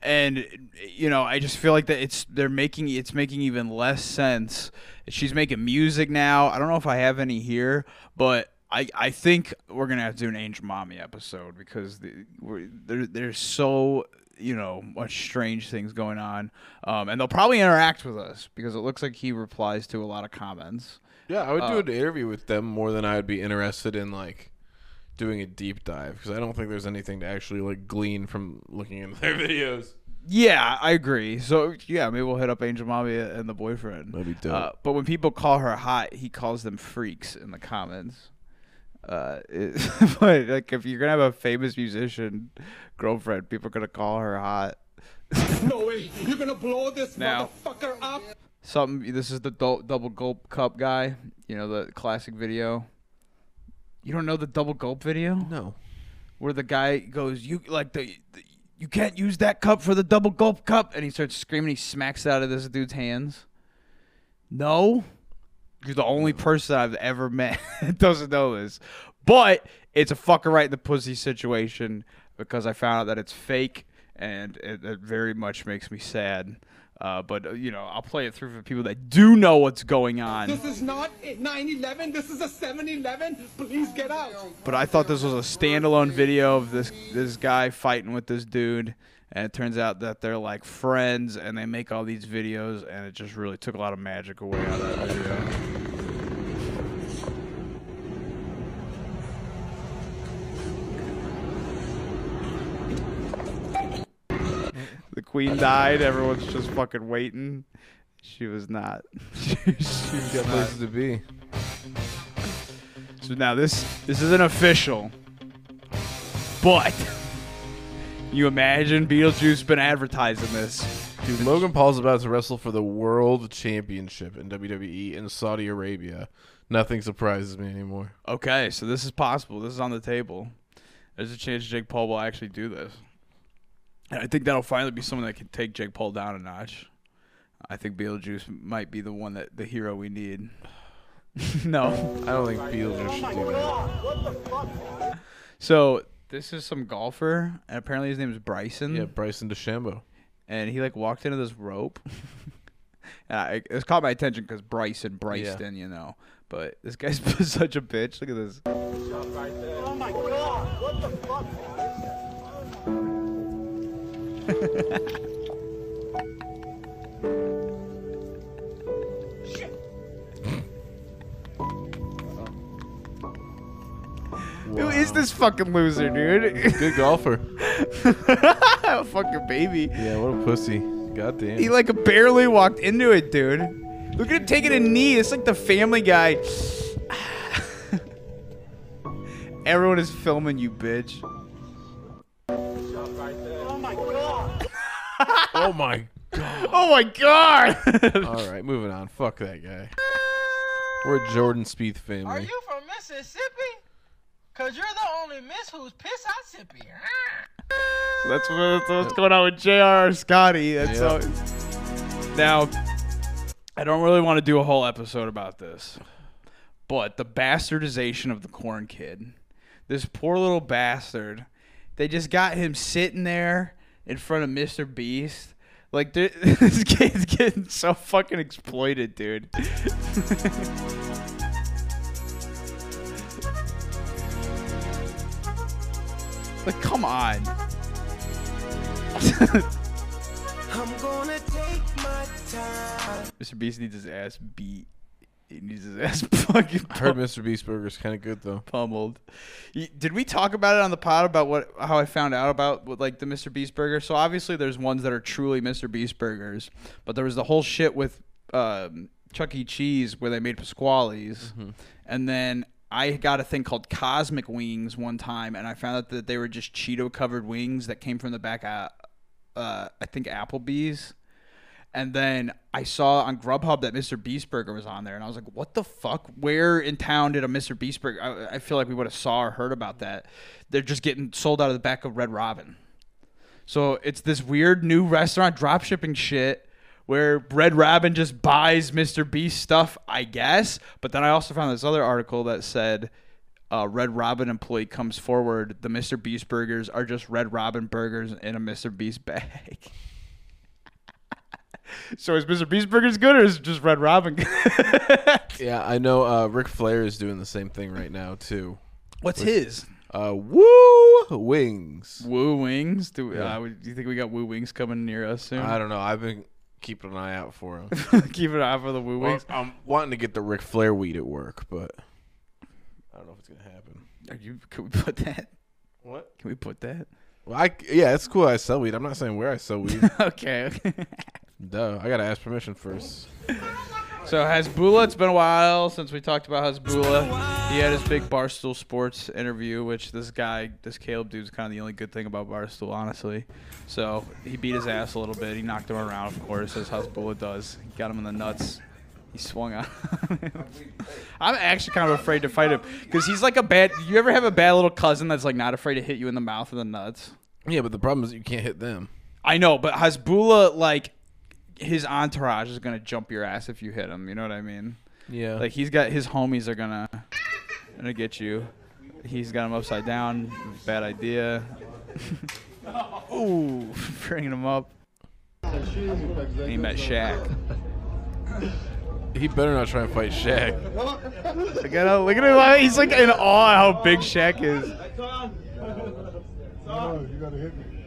Speaker 1: and you know, I just feel like that it's they're making it's making even less sense. She's making music now. I don't know if I have any here, but I I think we're gonna have to do an Angel Mommy episode because the, we're, they're so you know much strange things going on, um, and they'll probably interact with us because it looks like he replies to a lot of comments.
Speaker 2: Yeah, I would do
Speaker 1: Uh,
Speaker 2: an interview with them more than I would be interested in like doing a deep dive because I don't think there's anything to actually like glean from looking into their videos.
Speaker 1: Yeah, I agree. So yeah, maybe we'll hit up Angel Mommy and the boyfriend.
Speaker 2: That'd be dope.
Speaker 1: Uh, but when people call her hot, he calls them freaks in the comments. Uh, it, but like if you're gonna have a famous musician girlfriend, people are gonna call her hot.
Speaker 21: No way! You're gonna blow this
Speaker 1: Now-
Speaker 21: motherfucker up!
Speaker 1: Something. This is the dou- double gulp cup guy. You know the classic video. You don't know the double gulp video?
Speaker 2: No.
Speaker 1: Where the guy goes, you like the, the you can't use that cup for the double gulp cup, and he starts screaming. He smacks it out of this dude's hands. No, you're the only person I've ever met that doesn't know this. But it's a fucker right in the pussy situation because I found out that it's fake, and it, it very much makes me sad. Uh, but uh, you know, I'll play it through for people that do know what's going on.
Speaker 21: This is not a 9-11, this is a 7-Eleven. Please get out.
Speaker 1: But I thought this was a standalone video of this this guy fighting with this dude, and it turns out that they're like friends, and they make all these videos, and it just really took a lot of magic away out of that video. The queen died. Everyone's just fucking waiting. She was not. she was
Speaker 2: got places to be.
Speaker 1: So now this this isn't official, but you imagine Beetlejuice been advertising this.
Speaker 2: Dude, Logan Paul's about to wrestle for the world championship in WWE in Saudi Arabia. Nothing surprises me anymore.
Speaker 1: Okay, so this is possible. This is on the table. There's a chance Jake Paul will actually do this. And I think that'll finally be someone that can take Jake Paul down a notch. I think Beetlejuice might be the one that the hero we need. no,
Speaker 2: I don't think Beetlejuice should do that.
Speaker 1: So this is some golfer, and apparently his name is Bryson.
Speaker 2: Yeah, Bryson DeChambeau.
Speaker 1: And he like walked into this rope. and I, uh, it caught my attention because Bryson, Bryson, you know. But this guy's such a bitch. Look at this.
Speaker 21: Oh my god! What the fuck?
Speaker 1: Who is this fucking loser, dude?
Speaker 2: Good golfer.
Speaker 1: fucking baby.
Speaker 2: Yeah, what a pussy. God damn.
Speaker 1: He like barely walked into it, dude. Look at him taking a knee. It's like the Family Guy. Everyone is filming you, bitch.
Speaker 21: oh my god.
Speaker 2: Oh my god. All right, moving on. Fuck that guy. We're Jordan Spieth family.
Speaker 22: Are you from Mississippi? Cause you're the only miss who's piss Mississippi.
Speaker 1: That's, what, that's what's going on with Jr. Scotty. That's
Speaker 2: Yep.
Speaker 1: all- now. I don't really want to do a whole episode about this, but the bastardization of the corn kid. This poor little bastard. They just got him sitting there in front of Mr. Beast. Like this kid's getting so fucking exploited, dude. like, come on.
Speaker 15: I'm gonna take my time.
Speaker 1: Mr. Beast needs his ass beat. He needs his ass fucking.
Speaker 2: I heard Mr. Beast Burger's kind of good though.
Speaker 1: pummeled. Y- Did we talk about it on the pod about what how I found out about what, like the Mr. Beast burger? So obviously there's ones that are truly Mr. Beast burgers, but there was the whole shit with um, Chuck E. Cheese where they made Pasqually's, and then I got a thing called Cosmic Wings one time, and I found out that they were just Cheeto covered wings that came from the back of uh, I think Applebee's. And then I saw on Grubhub that Mr. Beast Burger was on there, and I was like, "What the fuck? Where in town did a Mr. Beast Burger?" I, I feel like we would have saw or heard about that. They're just getting sold out of the back of Red Robin. So it's this weird new restaurant drop shipping shit where Red Robin just buys Mr. Beast stuff, I guess. But then I also found this other article that said a Red Robin employee comes forward. The Mr. Beast burgers are just Red Robin burgers in a Mr. Beast bag. so is Mr. Beast burgers good or is it just Red Robin good?
Speaker 2: Yeah, I know. Uh, Ric Flair is doing the same thing right now too.
Speaker 1: What's
Speaker 2: With,
Speaker 1: his?
Speaker 2: Uh, Woo Wings.
Speaker 1: Woo Wings? Do,
Speaker 2: Yeah.
Speaker 1: uh, do you think we got Woo Wings coming near us soon?
Speaker 2: I don't know. I've been keeping an eye out for him.
Speaker 1: Keep an eye out for the Woo
Speaker 2: Well,
Speaker 1: Wings.
Speaker 2: I'm wanting to get the Ric Flair weed at work, but I don't know if it's gonna happen.
Speaker 1: Are you? Can we put that?
Speaker 2: What?
Speaker 1: Can we put that?
Speaker 2: Well, I yeah, it's cool. I sell weed. I'm not saying where I sell weed.
Speaker 1: okay.
Speaker 2: Duh. I gotta ask permission first.
Speaker 1: So Hasbula, it's been a while since we talked about Hasbula. He had his big Barstool Sports interview, which this guy, this Caleb dude's kind of the only good thing about Barstool, honestly. So he beat his ass a little bit. He knocked him around, of course, as Hasbula does. He got him in the nuts. He swung on him. I'm actually kind of afraid to fight him because he's like a bad. You ever have a bad little cousin that's like not afraid to hit you in the mouth or the nuts?
Speaker 2: Yeah, but the problem is you can't hit them.
Speaker 1: I know, but Hasbula, like, his entourage is gonna jump your ass if you hit him. You know what I mean?
Speaker 2: Yeah.
Speaker 1: Like he's got his homies are gonna gonna get you. He's got him upside down. Bad idea. Ooh, bringing him up. And he met Shaq.
Speaker 2: He better not try and fight Shaq.
Speaker 1: Look at him. Look at him. He's like in awe how big Shaq is.
Speaker 14: you gotta hit me.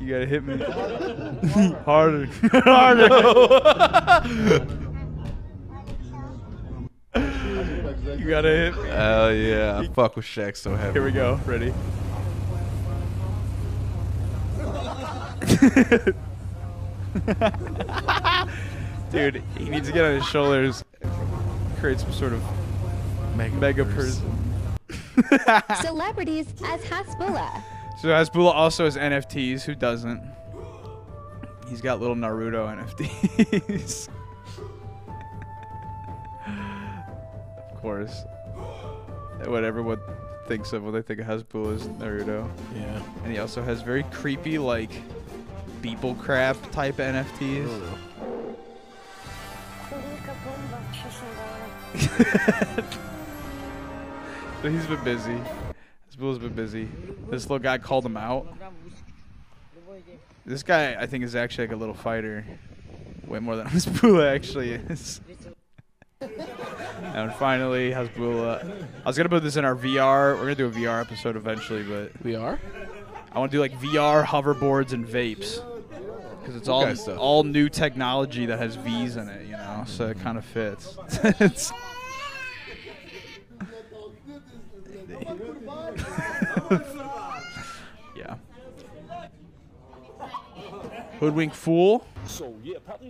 Speaker 1: You gotta hit me harder, harder. you gotta hit me.
Speaker 2: Hell yeah. I fuck with Shaq so heavy.
Speaker 1: Here we go. Ready? Dude, he needs to get on his shoulders, create some sort of mega, person.
Speaker 23: Celebrities as Hasbulla.
Speaker 1: So Hasbula also has NFTs. Who doesn't? He's got little Naruto NFTs. of course. What everyone thinks of when they think of Hasbula is Naruto.
Speaker 2: Yeah.
Speaker 1: And he also has very creepy, like, Beeple crab type NFTs. So he's been busy. Hasbula's been busy. This little guy called him out. This guy, I think, is actually like a little fighter. Way more than Hasbula actually is. and finally, Hasbula. I was gonna put this in our VR. We're gonna do a VR episode eventually, but
Speaker 2: VR.
Speaker 1: I want to do like VR hoverboards and vapes because it's all
Speaker 2: kind stuff?
Speaker 1: all new technology that has V's in it, you know. So it kind of fits. It's- yeah. Hoodwink Fool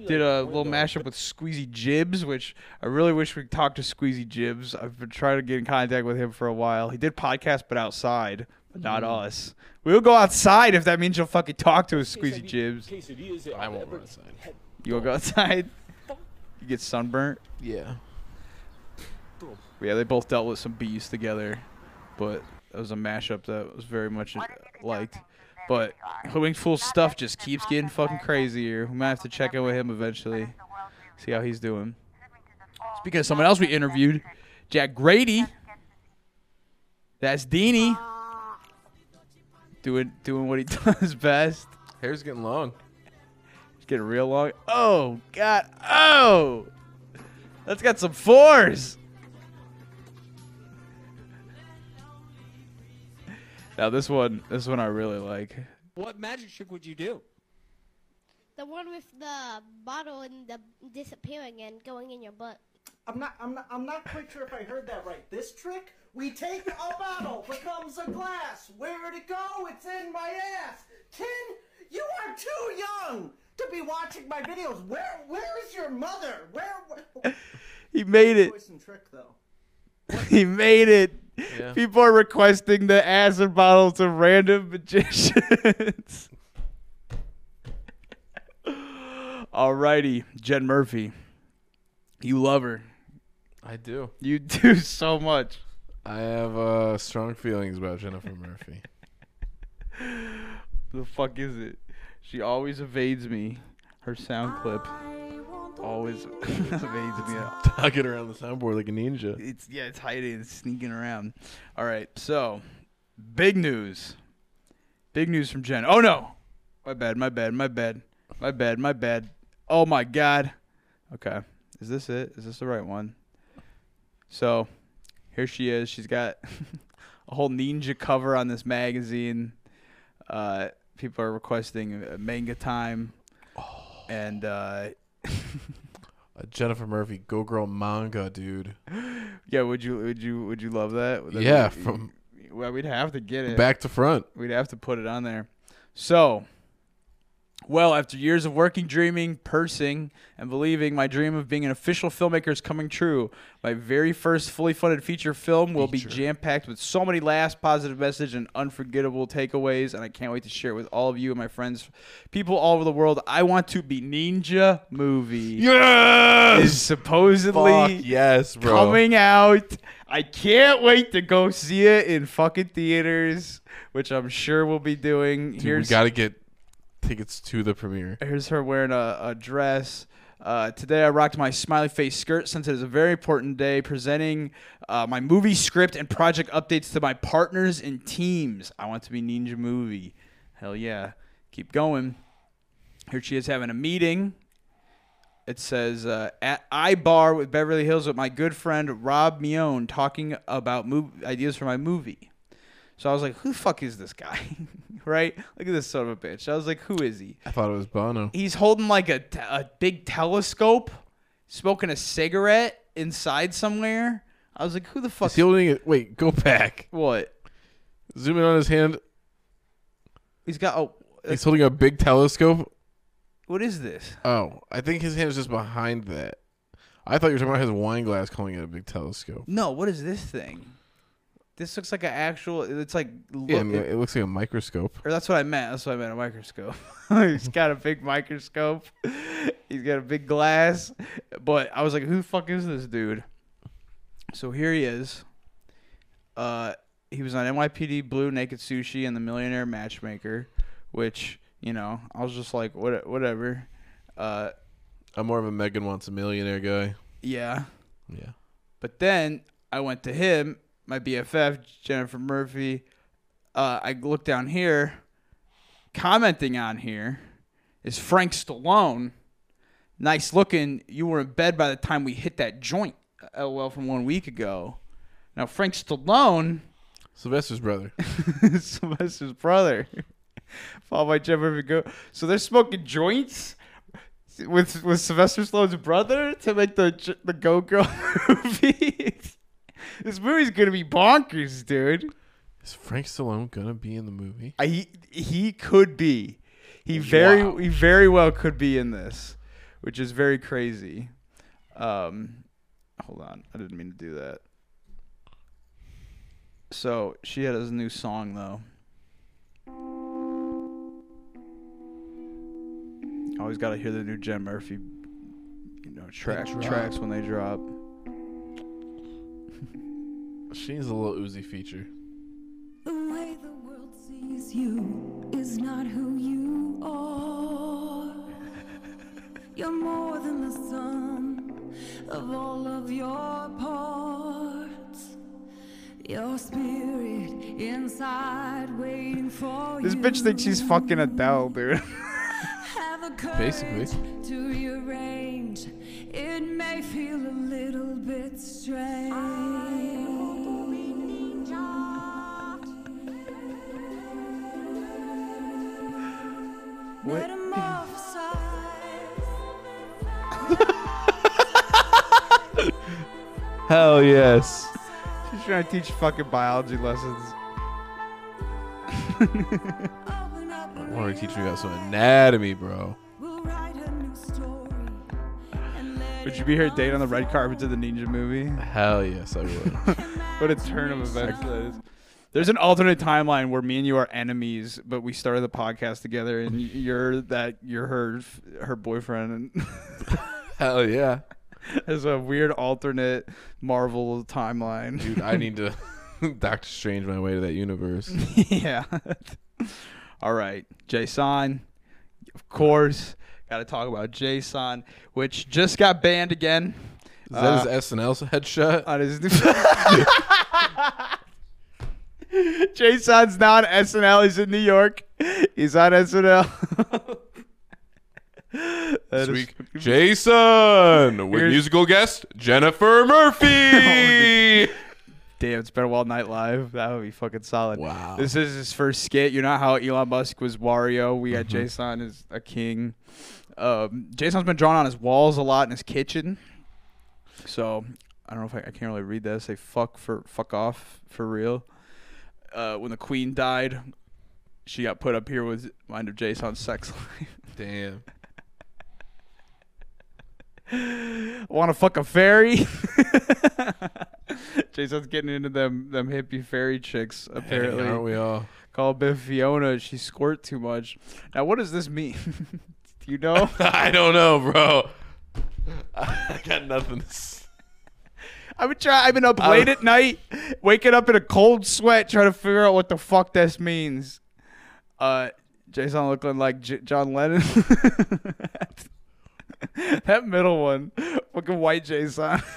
Speaker 1: did a little mashup with Squeezy Jibs, which I really wish we could talk to Squeezy Jibs. I've been trying to get in contact with him for a while. He did podcast, but outside, but not
Speaker 2: Mm.
Speaker 1: us. We'll go outside if that means you'll fucking talk to us, Squeezy Jibs.
Speaker 2: I won't run outside.
Speaker 1: You will go outside. You get sunburnt.
Speaker 2: Yeah.
Speaker 1: Yeah, they both dealt with some bees together, but it was a mashup that was very much liked. But Hoodwinked Fool's stuff just keeps getting fucking crazier. We might have to check in with him eventually, see how he's doing. Speaking of someone else we interviewed, Jack Grady. That's Deanie. Doing doing what he does best.
Speaker 2: Hair's getting long.
Speaker 1: It's getting real long. Oh God. Oh. That's got some fours. Now this one, this one I really like.
Speaker 23: What magic trick would you do?
Speaker 22: The one with the bottle and the disappearing and going in your butt.
Speaker 23: I'm not. I'm not. I'm not quite sure if I heard that right. This trick: we take a bottle, becomes a glass. Where'd it go? It's in my ass. Tin, you are too young to be watching my videos. Where? Where is your mother? Where? where
Speaker 1: He made it.
Speaker 23: Voice trick though.
Speaker 1: He made it.
Speaker 2: Yeah.
Speaker 1: People are requesting the acid bottles of random magicians. Alrighty, Jen Murphy. You love her.
Speaker 2: I do.
Speaker 1: You do so much.
Speaker 2: I have uh, strong feelings about Jennifer Murphy.
Speaker 1: The fuck is it? She always evades me. Her sound clip always evades me.
Speaker 2: Tugging around the soundboard like a ninja.
Speaker 1: It's yeah, it's hiding, it's sneaking around. All right, so big news. Big news from Jen. Oh no, my bad, my bad, my bad, my bad, my bad. Oh my god. Okay, is this it? Is this the right one? So here she is. She's got a whole ninja cover on this magazine. Uh, people are requesting uh, manga time, and uh,
Speaker 2: Uh, Jennifer Murphy, Go Girl manga, dude.
Speaker 1: yeah, would you would you would you love that? Would that
Speaker 2: Yeah,
Speaker 1: be-
Speaker 2: from
Speaker 1: well, we'd have to get it
Speaker 2: back to front.
Speaker 1: We'd have to put it on there. So, well, after years of working, dreaming, pursing, and believing, my dream of being an official filmmaker is coming true. My very first fully funded feature film will be jam packed with so many laughs, positive message, and unforgettable takeaways, and I can't wait to share it with all of you and my friends, people all over the world. I want to be Neenja Movie.
Speaker 2: Yes!
Speaker 1: Is supposedly
Speaker 2: Fuck yes, bro.
Speaker 1: coming out. I can't wait to go see it in fucking theaters, which I'm sure we'll be doing.
Speaker 2: Dude,
Speaker 1: Here's
Speaker 2: we got to get tickets to the premiere.
Speaker 1: Here's her wearing a, a dress. Uh, today I rocked my smiley face skirt since it is a very important day presenting uh, my movie script and project updates to my partners and teams. I want to be Neenja Movie. Hell yeah. Keep going. Here she is having a meeting. It says uh, at iBar with Beverly Hills with my good friend Rob Mione talking about mov- ideas for my movie. So I was like, who the fuck is this guy? right? Look at this son of a bitch. I was like, who is he?
Speaker 2: I thought it was Bono.
Speaker 1: He's holding like a, t- a big telescope, smoking a cigarette inside somewhere. I was like, who the fuck?
Speaker 2: Is he holding it? Wait, go back.
Speaker 1: What?
Speaker 2: Zoom in on his hand.
Speaker 1: He's got. Oh,
Speaker 2: He's holding a big telescope.
Speaker 1: what is this?
Speaker 2: Oh, I think his hand is just behind that. I thought you were talking about his wine glass, calling it a big telescope.
Speaker 1: No, what is this thing? This looks like an actual. It's like.
Speaker 2: Yeah,
Speaker 1: look-
Speaker 2: mean, it looks like a microscope.
Speaker 1: Or that's what I meant. That's what I meant. A microscope. He's got a big microscope. He's got a big glass. But I was like, who the fuck is this dude? So here he is. Uh, he was on NYPD Blue, Naked Sushi, and The Millionaire Matchmaker, which you know I was just like, what, whatever. Uh,
Speaker 2: I'm more of a Megan wants a millionaire guy.
Speaker 1: yeah.
Speaker 2: Yeah.
Speaker 1: But then I went to him, my BFF, Jennifer Murphy. Uh, I look down here. Commenting on here is Frank Stallone. Nice looking. You were in bed by the time we hit that joint. LOL from one week ago. Now Frank Stallone,
Speaker 2: Sylvester's brother.
Speaker 1: Sylvester's brother, followed by Jennifer Murphy. Go. So they're smoking joints with with Sylvester Stallone's brother to make the the Go Girl movie. This movie's gonna be bonkers, dude.
Speaker 2: Is Frank Stallone gonna be in the movie?
Speaker 1: I, he he could be. He very
Speaker 2: Wow.
Speaker 1: he very well could be in this, which is very crazy. Um, hold on, I didn't mean to do that. So she had a new song though. Always got to hear the new Jen Murphy, you know, track tracks when they drop.
Speaker 2: She needs a little Uzi feature.
Speaker 24: The way the world sees you is
Speaker 25: is not who you are. You're more than the sum of all of your parts. Your spirit inside waiting for
Speaker 1: This
Speaker 25: you.
Speaker 1: bitch thinks she's fucking Adele, dude.
Speaker 25: Have the
Speaker 1: Basically.
Speaker 25: to rearrange. It may feel a little bit strange.
Speaker 2: Hell yes.
Speaker 1: She's trying to teach fucking biology lessons.
Speaker 2: I want to teach you guys some anatomy, bro.
Speaker 1: Would you be her date on the red carpet to the Neenja movie?
Speaker 2: Hell yes, I would.
Speaker 1: what a turn of events that is. There's an alternate timeline where me and you are enemies, but we started the podcast together, and you're that you're her her boyfriend. And
Speaker 2: Hell yeah.
Speaker 1: There's a weird alternate Marvel timeline.
Speaker 2: Dude, I need to Doctor Strange my way to that universe.
Speaker 1: yeah. All right, Jason. Of course, got to talk about Jason, which just got banned again.
Speaker 2: Is that uh, his SNL headshot?
Speaker 1: On his Jason's not on SNL. He's in New York. He's on SNL. That is
Speaker 2: Sweet. Jason with
Speaker 1: Here's-
Speaker 2: musical guest Jennifer Murphy.
Speaker 1: Damn, it's been a while night live. That would be fucking solid. Wow. This is his first skit. You know how Elon Musk was Wario? We got
Speaker 2: Mhm.
Speaker 1: Jason as a king. Um, Jason's been drawn on his walls a lot in his kitchen. So I don't know if I, I can't really read that. Say fuck for fuck off for real. Uh, when the queen died, she got put up here with mind of Jason's sex life.
Speaker 2: Damn.
Speaker 1: Want to fuck a fairy? Jason's getting into them them hippie fairy chicks apparently.
Speaker 2: aren't we all?
Speaker 1: Call Biff Fiona. She squirt too much. Now, what does this mean? Do you know?
Speaker 2: I don't know, bro. I got nothing. To s-
Speaker 1: I've been trying. I've been up late at night, waking up in a cold sweat, trying to figure out what the fuck this means. Uh, Jason looking like J- John Lennon. that middle one, fucking white Jason.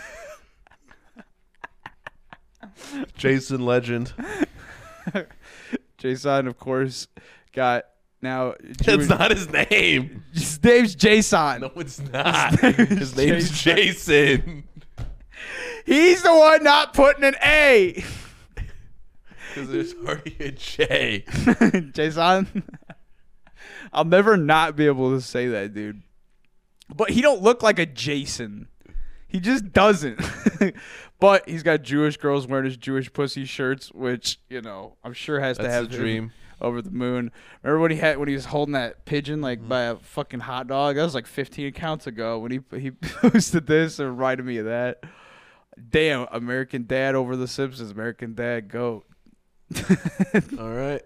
Speaker 2: Jason Legend.
Speaker 1: Jason, of course, got now.
Speaker 2: That's not his name.
Speaker 1: His name's Jason.
Speaker 2: No, it's not. His name's Jason.
Speaker 1: He's the one not putting an A.
Speaker 2: Because there's already a J.
Speaker 1: Jason. I'll never not be able to say that, dude. But he don't look like a Jason. He just doesn't. but he's got Jewish girls wearing his Jewish pussy shirts, which you know I'm sure has to have him
Speaker 2: dream.
Speaker 1: over the moon. Remember when he had when he was holding that pigeon like
Speaker 2: Mm-hmm.
Speaker 1: by a fucking hot dog? That was like 15 accounts ago when he he posted this and reminded me of that. Damn, American Dad over the Simpsons. American Dad goat.
Speaker 2: All right.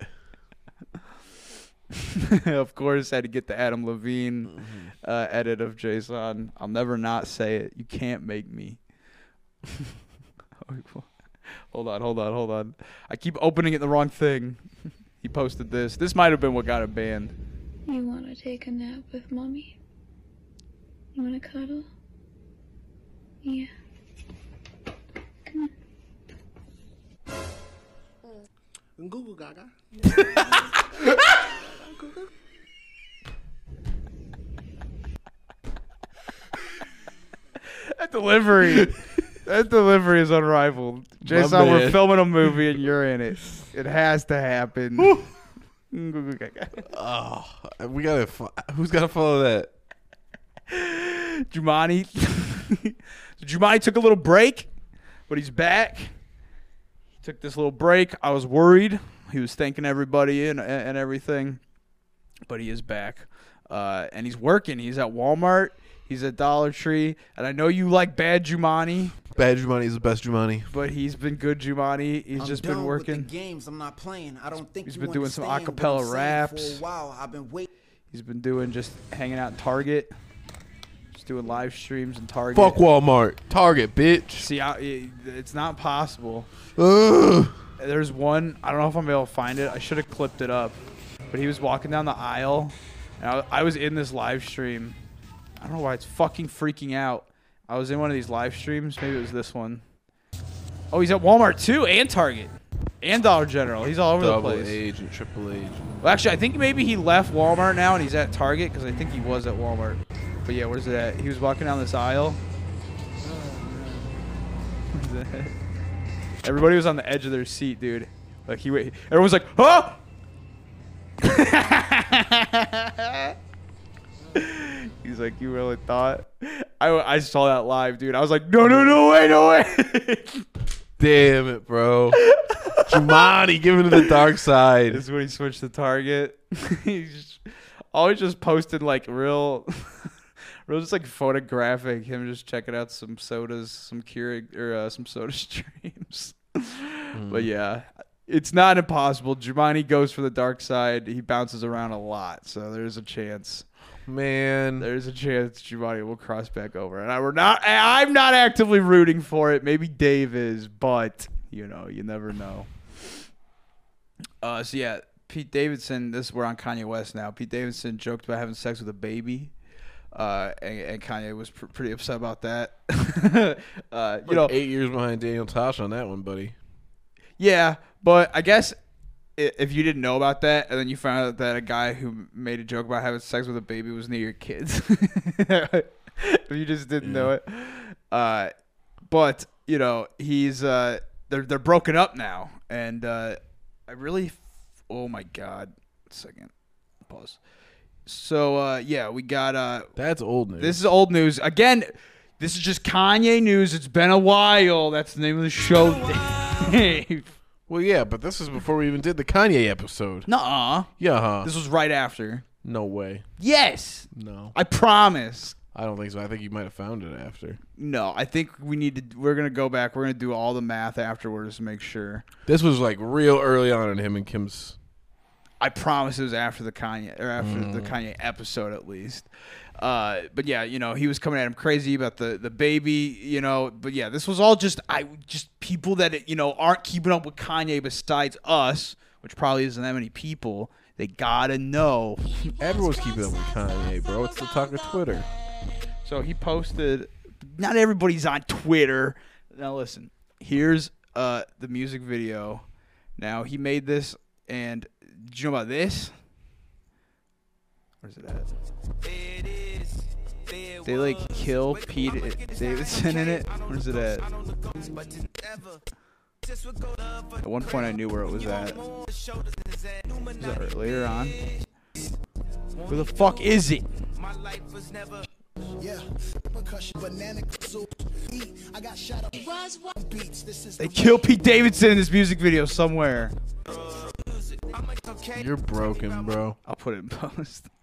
Speaker 1: of course, had to get the Adam Levine
Speaker 2: Mm-hmm.
Speaker 1: uh, edit of Jason. I'll never not say it. You can't make me. hold on, hold on, hold on. I keep opening it the wrong thing. he posted this. This might have been what got him banned.
Speaker 26: You want to take a nap with mommy? You want to cuddle? Yeah.
Speaker 14: Google Gaga.
Speaker 1: That delivery. that delivery is unrivaled. Jason, we're
Speaker 2: man.
Speaker 1: filming a movie and you're in it. It has to happen.
Speaker 2: Oh, we gotta. fo- Who's gotta follow that?
Speaker 1: Jumani. so Jumani took a little break, but he's back. He took this little break. I was worried. He was thanking everybody and and everything, but he is back, uh, and he's working. He's at Walmart. He's at Dollar Tree, and I know you like Bad Jumani,
Speaker 2: Bad Jumanji is the best Jumanji.
Speaker 1: but he's been good Jumani. He's
Speaker 24: I'm
Speaker 1: just
Speaker 24: done
Speaker 1: been
Speaker 24: with the
Speaker 1: working.
Speaker 24: games. I'm not playing. I don't think
Speaker 1: He's
Speaker 24: you
Speaker 1: been doing some acapella raps.
Speaker 24: For a while, I've been waiting.
Speaker 1: He's been doing just hanging out in Target, just doing live streams and Target.
Speaker 2: Fuck Walmart. Target, bitch.
Speaker 1: See, I, it- it's not possible.
Speaker 2: Ugh.
Speaker 1: There's one. I don't know if I'm able to find it. I should have clipped it up. but he was walking down the aisle, and I, I was in this live stream. I don't know why it's fucking freaking out. I was in one of these live streams. Maybe it was this one. Oh, he's at Walmart too, and Target, and Dollar General. He's all over
Speaker 2: Double
Speaker 1: the place.
Speaker 2: Double age and triple age.
Speaker 1: Well, actually, I think maybe he left Walmart now and he's at Target because I think he was at Walmart. But yeah, where's it at? He was walking down this aisle. It? Everybody was on the edge of their seat, dude. Like he, wa- everyone was like, "Oh!" He's like, "You really thought?" I, I saw that live, dude. I was like, "No, no, no way, no way!"
Speaker 2: Damn it, bro. Jumanji giving to the dark side.
Speaker 1: This is when he switched to Target. He's just, always just posted like real, real just like photographic him just checking out some sodas, some Keurig or uh, some soda streams. But yeah, it's not impossible. Jumanji goes for the dark side. He bounces around a lot, so there's a chance.
Speaker 2: Man,
Speaker 1: there's a chance Giovanni will cross back over, and I we're not. I'm not actively rooting for it. Maybe Dave is, but you know, you never know. Uh, so yeah, Pete Davidson. This we're on Kanye West now. Pete Davidson joked about having sex with a baby, uh, and, and Kanye was pr- pretty upset about that. uh, you know,
Speaker 2: eight years behind Daniel Tosh on that one, buddy.
Speaker 1: yeah, but I guess if you didn't know about that, and then you found out that a guy who made a joke about having sex with a baby was near your kids, if you just didn't know it, uh, but you know he's uh, they're they're broken up now, and uh, I really, f- oh my god, second, pause. So uh, yeah, we got uh,
Speaker 2: that's old news.
Speaker 1: This is old news again. This is just Kanye news. It's been a while. That's the name of the show. Dave.
Speaker 2: Well, yeah, but this is before we even did the Kanye episode.
Speaker 1: Nuh-uh.
Speaker 2: Yeah, huh?
Speaker 1: This was right after.
Speaker 2: No way.
Speaker 1: Yes.
Speaker 2: No.
Speaker 1: I promise.
Speaker 2: I don't think so. I think you might have found it after.
Speaker 1: No, I think we need to. We're gonna go back. We're gonna do all the math afterwards to make sure.
Speaker 2: This was like real early on in him and Kim's.
Speaker 1: I promise it was after the Kanye or after the
Speaker 2: Mm.
Speaker 1: Kanye episode at least. Uh, but yeah, you know, he was coming at him crazy about the the baby, you know. But yeah, this was all just I just people that you know aren't keeping up with Kanye besides us, which probably isn't that many people. They gotta know.
Speaker 2: Everyone's keeping up with Kanye, bro. It's the talk of Twitter.
Speaker 1: So he posted. Not everybody's on Twitter. Now listen. Here's uh the music video. Now he made this, and did you know about this? Where's it at? They like kill Pete Davidson in it. Where's it at? At one point, I knew where it was at. Was that earlier on? Where the fuck is it? They kill Pete Davidson in this music video somewhere.
Speaker 2: You're broken, bro.
Speaker 1: I'll put it in post.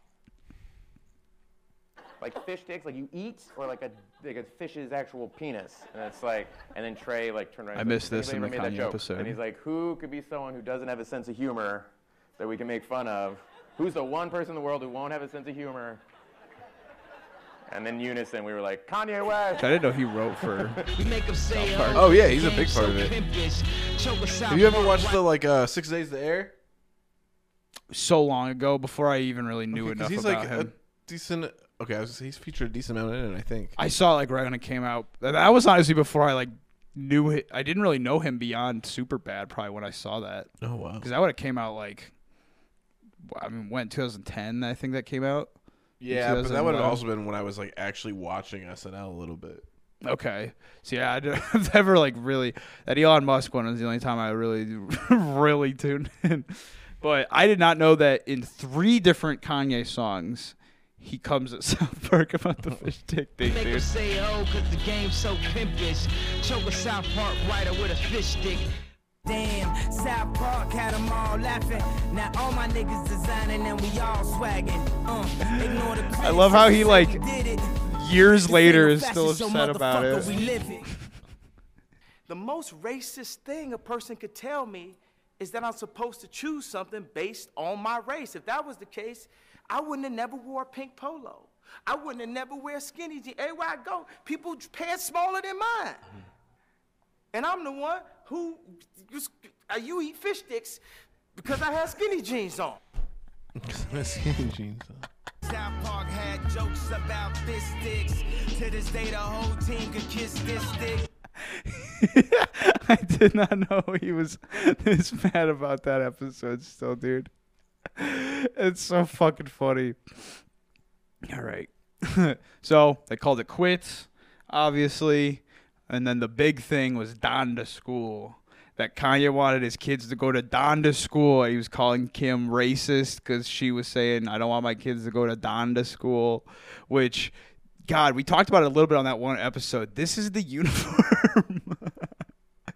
Speaker 27: like fish sticks, like you eat, or like a like a fish's actual penis, and it's like, and then Trey like turned around.
Speaker 1: I missed this in the
Speaker 27: ever made that
Speaker 1: Kanye
Speaker 27: joke?"
Speaker 1: episode.
Speaker 27: And he's like, "Who could be someone who doesn't have a sense of humor that we can make fun of? Who's the one person in the world who won't have a sense of humor?" And then unison, we were like, "Kanye West."
Speaker 1: I didn't know he wrote for. South Park.
Speaker 2: Oh yeah, he's a big part of it. Have you ever watched the like uh, Six Days to Air?
Speaker 1: So long ago, before I even really knew
Speaker 2: Okay, 'cause
Speaker 1: enough
Speaker 2: he's
Speaker 1: about
Speaker 2: like
Speaker 1: him.
Speaker 2: a decent. Okay, I was, he's featured a decent amount in it, I think.
Speaker 1: I saw it like right when it came out. That- That was honestly before I like knew it. I didn't really know him beyond Superbad. Probably when I saw that.
Speaker 2: Oh wow.
Speaker 1: Because that would have came out like. I mean, when 2010? I think that came out.
Speaker 2: Yeah, but that would have also been when I was like actually watching SNL a little bit.
Speaker 1: Okay. So yeah, I've never like really that Elon Musk one was the only time I really, really tuned in. But I did not know that in three different Kanye songs, he comes at South Park about the fish stick thing,
Speaker 15: Make 'em
Speaker 1: dude.
Speaker 15: say oh, cause the game's so pimpish. Choke a South Park writer with a fish stick. Damn, South Park had 'em all laughing. Now all my niggas designing and we all swagging. Uh, ignore the
Speaker 1: I love how he like
Speaker 15: did it.
Speaker 1: years later is still upset about
Speaker 15: motherfucker,
Speaker 1: it.
Speaker 15: we.
Speaker 23: The most racist thing a person could tell me is that I'm supposed to choose something based on my race. If that was the case, I wouldn't have never wore a pink polo. I wouldn't have never wear skinny jeans. Everywhere I go, people pants smaller than mine. And I'm the one who, you, uh, you eat fish sticks because I have skinny jeans on.
Speaker 2: Skinny jeans.
Speaker 15: South Park had jokes about fish sticks. To this day, the whole team could kiss this stick.
Speaker 1: I did not know he was this mad about that episode still, dude. It's so fucking funny. All right. so they called it quits, obviously. And then the big thing was Donda School. That Kanye wanted his kids to go to Donda School. He was calling Kim racist because she was saying, I don't want my kids to go to Donda School. Which, God, we talked about it a little bit on that one episode. This is the uniform.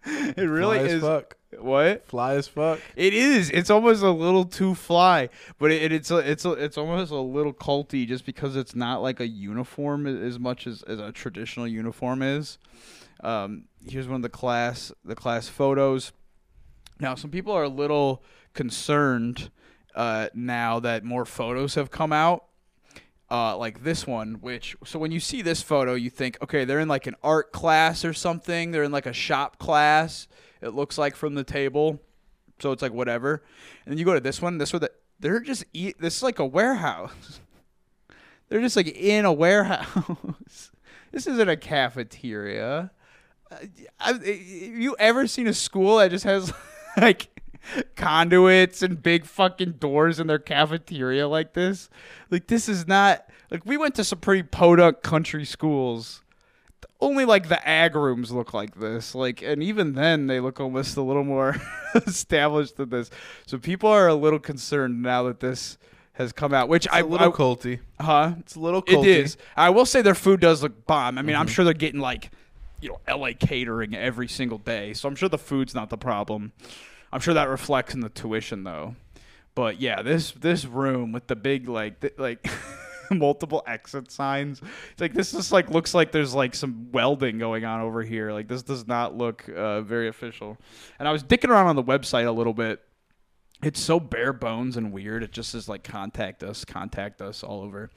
Speaker 1: it really
Speaker 2: Fly as
Speaker 1: is.
Speaker 2: fuck.
Speaker 1: What?
Speaker 2: Fly as fuck.
Speaker 1: It is. It's almost a little too fly, but it, it's a, it's a, it's almost a little culty just because it's not like a uniform as much as, as a traditional uniform is. Um, here's one of the class the class photos. Now, some people are a little concerned uh, now that more photos have come out. Uh, like this one, which so when you see this photo, you think, okay, they're in like an art class or something. They're in like a shop class. It looks like from the table, so it's like whatever. And then you go to this one. This one, they're just eat. This is like a warehouse. They're just like in a warehouse. this isn't a cafeteria. I, have you ever seen a school that just has like conduits and big fucking doors in their cafeteria like this? Like this is not like we went to some pretty podunk country schools. Only like the ag rooms look like this. Like and even then they look almost a little more established than this. So people are a little concerned now that this has come out, which
Speaker 2: It's
Speaker 1: I
Speaker 2: a little
Speaker 1: I-
Speaker 2: culty.
Speaker 1: Huh?
Speaker 2: It's a little
Speaker 1: It
Speaker 2: culty.
Speaker 1: is. I will say their food does look bomb. I mean, I'm
Speaker 2: Mhm.
Speaker 1: sure they're getting like, you know, LA catering every single day. So I'm sure the food's not the problem. I'm sure that reflects in the tuition though. But yeah, this this room with the big like th- like multiple exit signs. It's like this just like looks like there's like some welding going on over here. Like this does not look uh, very official. And I was dicking around on the website a little bit it's so bare bones and weird. It just is like contact us, contact us all over.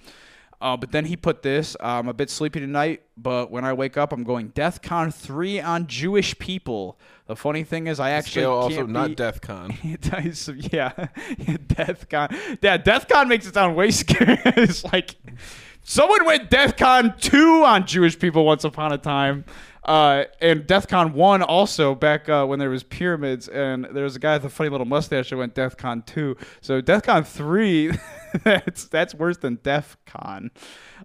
Speaker 1: Uh, but then he put this. I'm a bit sleepy tonight, but when I wake up, I'm going DEath Con 3 on Jewish people. The funny thing is, I actually
Speaker 2: Scale also
Speaker 1: can't
Speaker 2: not
Speaker 1: be-
Speaker 2: Death Con.
Speaker 1: Yeah, Death Con. Yeah, Death Con makes it sound way scary. it's like someone went Death Con 2 on Jewish people once upon a time. Uh, and Death Con 1 also back uh, when there was pyramids and there was a guy with a funny little mustache that went Death Con 2. So Death Con 3 that's that's worse than Def Con.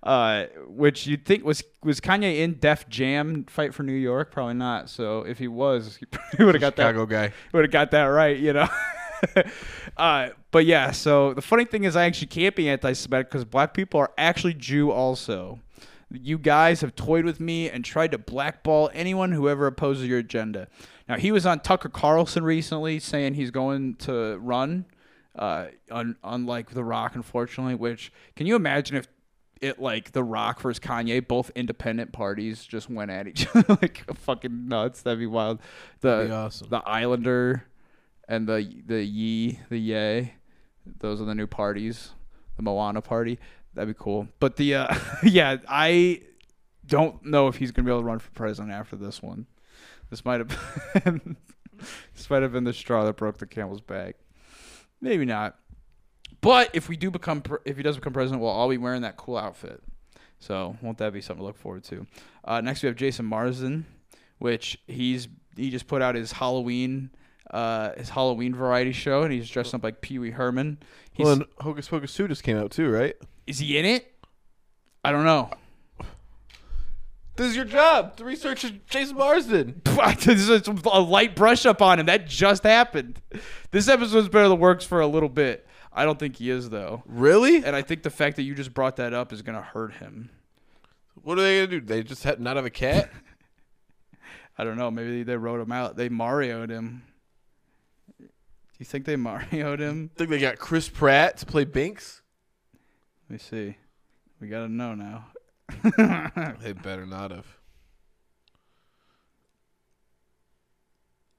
Speaker 1: Uh, which you'd think was was Kanye in Def Jam Fight for New York? Probably not. So if he was, he would have got that
Speaker 2: Chicago guy.
Speaker 1: Would have got that right, you know. uh, but yeah, so the funny thing is, I actually can't be anti-Semitic because black people are actually Jew also. You guys have toyed with me and tried to blackball anyone who ever opposes your agenda. Now he was on Tucker Carlson recently saying he's going to run, uh, un- unlike The Rock, unfortunately. Which can you imagine if it like The Rock versus Kanye, both independent parties just went at each other like fucking nuts? That'd be wild. The
Speaker 2: be awesome.
Speaker 1: the Islander and the the Yee the Yay, those are the new parties. The Moana party. That'd be cool. But the uh, yeah, I don't know if he's gonna be able to run for president after this one. This might have been this might have been the straw that broke the camel's back. Maybe not. But if we do become, if he does become president, we'll all be wearing that cool outfit. So won't that be something to look forward to? Uh, next we have Jason Marsden, which he's he just put out his Halloween, uh, his Halloween variety show, and he's dressed up like Pee Wee Herman. He's,
Speaker 2: Well, and Hocus Pocus 2 just came out too, right?
Speaker 1: Is he in it? I don't know.
Speaker 2: This is your job to research Jason Marsden.
Speaker 1: This is a light brush up on him. That just happened. This episode's been in the works for a little bit. I don't think he is though.
Speaker 2: Really?
Speaker 1: And I think the fact that you just brought that up is gonna hurt him.
Speaker 2: What are they gonna do? They just had not have a cat?
Speaker 1: I don't know. Maybe they wrote him out. They Mario'd him. Do you think they Mario'd him?
Speaker 2: think they got Chris Pratt to play Binx?
Speaker 1: Let me see. We gotta know now.
Speaker 2: they better not have.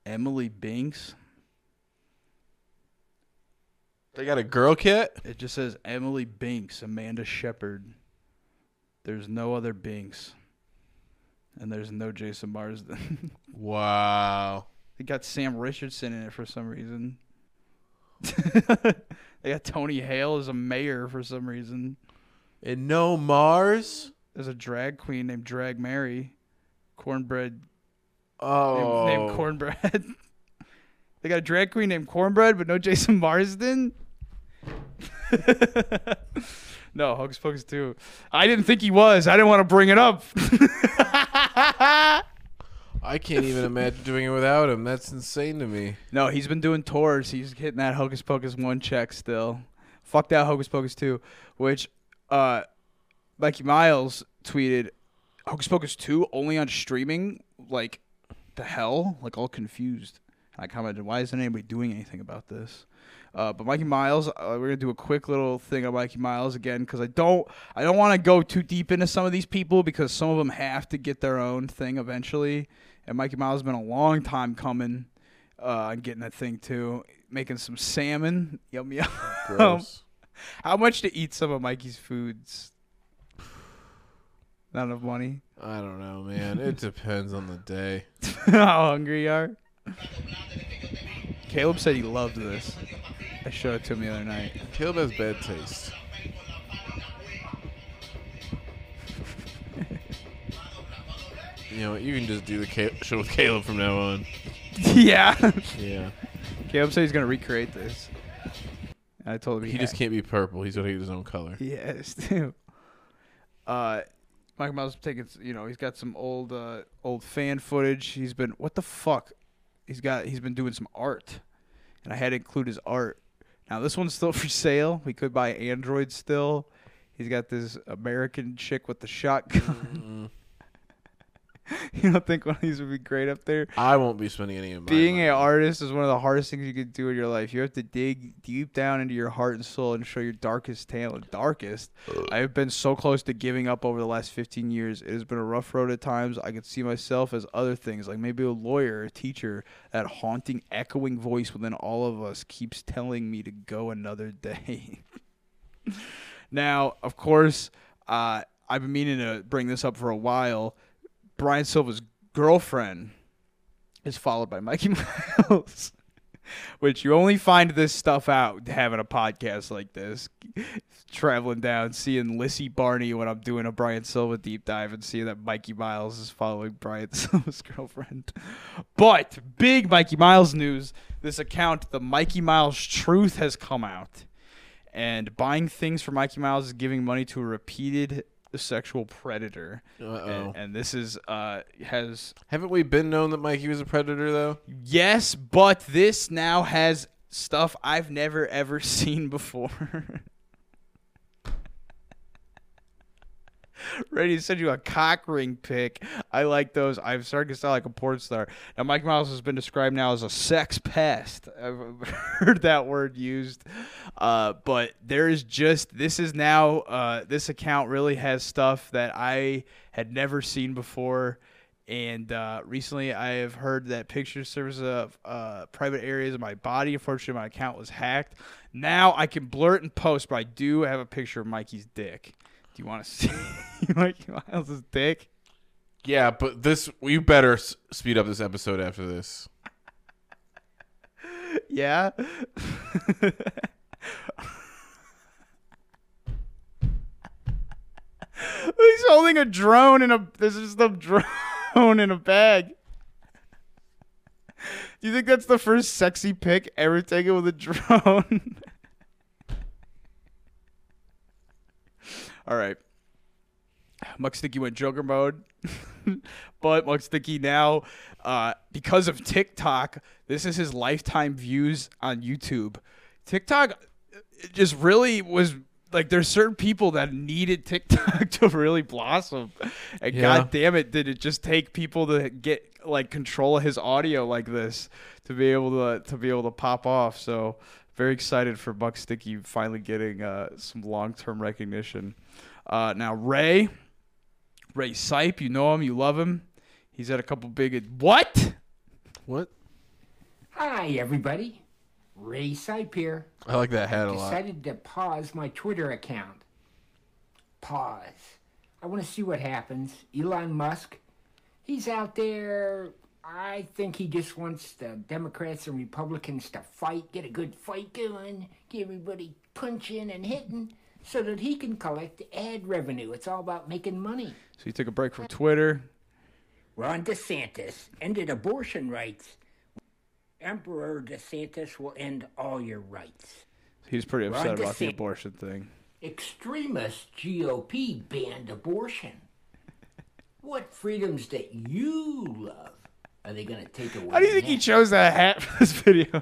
Speaker 1: Emily Binx.
Speaker 2: They got a girl kit?
Speaker 1: It just says Emily Binx, Amanda Shepherd. There's no other Binx. And there's no Jason Marsden.
Speaker 2: Wow.
Speaker 1: they got Sam Richardson in it for some reason. They got Tony Hale as a mayor for some reason.
Speaker 2: And no Mars.
Speaker 1: There's a drag queen named Drag Mary, cornbread.
Speaker 2: Oh.
Speaker 1: named, named oh. Cornbread. they got a drag queen named Cornbread, but no Jason Marsden. no, Hocus Pocus 2. I didn't think he was. I didn't want to bring it up.
Speaker 2: I can't even imagine doing it without him. That's insane to me.
Speaker 1: No, he's been doing tours. He's hitting that Hocus Pocus 1 check still. Fuck that Hocus Pocus 2, which uh Mikey Miles tweeted Hocus Pocus 2 only on streaming like the hell, like all confused. I commented, "Why isn't anybody doing anything about this?" Uh, but Mikey Miles, uh, we're gonna do a quick little thing on Mikey Miles again because I don't, I don't want to go too deep into some of these people because some of them have to get their own thing eventually. And Mikey Miles has been a long time coming uh, on getting that thing too, making some salmon, yum yum.
Speaker 2: Gross.
Speaker 1: How much to eat some of Mikey's foods? Not enough money.
Speaker 2: I don't know, man. It depends on the day.
Speaker 1: How hungry you are. Caleb said he loved this. I showed it to him the other night.
Speaker 2: Caleb has bad taste. You know, you can just do the show with Caleb from now on.
Speaker 1: yeah.
Speaker 2: Yeah.
Speaker 1: Caleb said he's gonna recreate this. I told him
Speaker 2: He just can't be purple. He's gonna get his own color.
Speaker 1: Yes, too. Uh, Michael Miles taking, you know, he's got some old, uh, old fan footage. He's been, what the fuck? He's got, he's been doing some art, and I had to include his art. Now this one's still for sale. We could buy Android still. He's got this American chick with the shotgun. you don't think one of these would be great up there?
Speaker 2: I won't be spending any of my
Speaker 1: Being an artist is one of the hardest things you can do in your life. You have to dig deep down into your heart and soul and show your darkest talent. Darkest. I have been so close to giving up over the last 15 years. It has been a rough road at times. I could see myself as other things, like maybe a lawyer, a teacher. That haunting, echoing voice within all of us keeps telling me to go another day. now, of course, uh, I've been meaning to bring this up for a while. Brian Silva's girlfriend is followed by Mikey Miles, which you only find this stuff out having a podcast like this. Traveling down, seeing Lissy Barney when I'm doing a Brian Silva deep dive, and seeing that Mikey Miles is following Brian Silva's girlfriend. But big Mikey Miles news: this account, the Mikey Miles Truth, has come out, and buying things for Mikey Miles is giving money to a repeated sexual predator. And, and this is uh has
Speaker 2: Haven't we been known that Mikey was a predator though?
Speaker 1: yes, but this now has stuff I've never ever seen before. Ready to send you a cock ring pic. I like those. I'm starting to sound like a porn star. Now, Mike Miles has been described now as a sex pest. I've heard that word used. Uh, but there is just, this is now, uh, this account really has stuff that I had never seen before. And uh, recently, I have heard that picture service of uh, private areas of my body. Unfortunately, my account was hacked. Now I can blur it in post, but I do have a picture of Mikey's dick. Do you want to see Mikey Miles' dick?
Speaker 2: Yeah, but this we better s- speed up this episode after this.
Speaker 1: Yeah. He's holding a drone in a. This is the drone in a bag. Do you think that's the first sexy pic ever taken with a drone? All right. Mucksticky went Joker mode, but Mucksticky now, uh, because of TikTok, this is his lifetime views on YouTube. TikTok just really was like there's certain people that needed TikTok to really blossom, and
Speaker 2: Yeah.
Speaker 1: god damn it, did it just take people to get like control of his audio like this to be able to to be able to pop off. So very excited for Mucksticky finally getting uh, some long term recognition. Uh, now Ray, Ray Sipe, you know him, you love him. He's had a couple big what?
Speaker 2: What?
Speaker 28: Hi, everybody. Ray Sipe here.
Speaker 2: I like that hat a
Speaker 28: I
Speaker 2: lot.
Speaker 28: decided to pause my Twitter account. Pause. I want to see what happens. Elon Musk, he's out there I think he just wants the Democrats and Republicans to fight, get a good fight going, get everybody punching and hitting, so that he can collect ad revenue. It's all about making money.
Speaker 1: So he took a break from Twitter.
Speaker 28: Ron DeSantis ended abortion rights. Emperor DeSantis will end all your rights.
Speaker 1: He's pretty
Speaker 28: Ron
Speaker 1: upset about the abortion thing.
Speaker 28: Extremist GOP banned abortion. What freedoms that you love are they going to take away?
Speaker 1: How do you think he
Speaker 28: next?
Speaker 1: chose that hat for this video?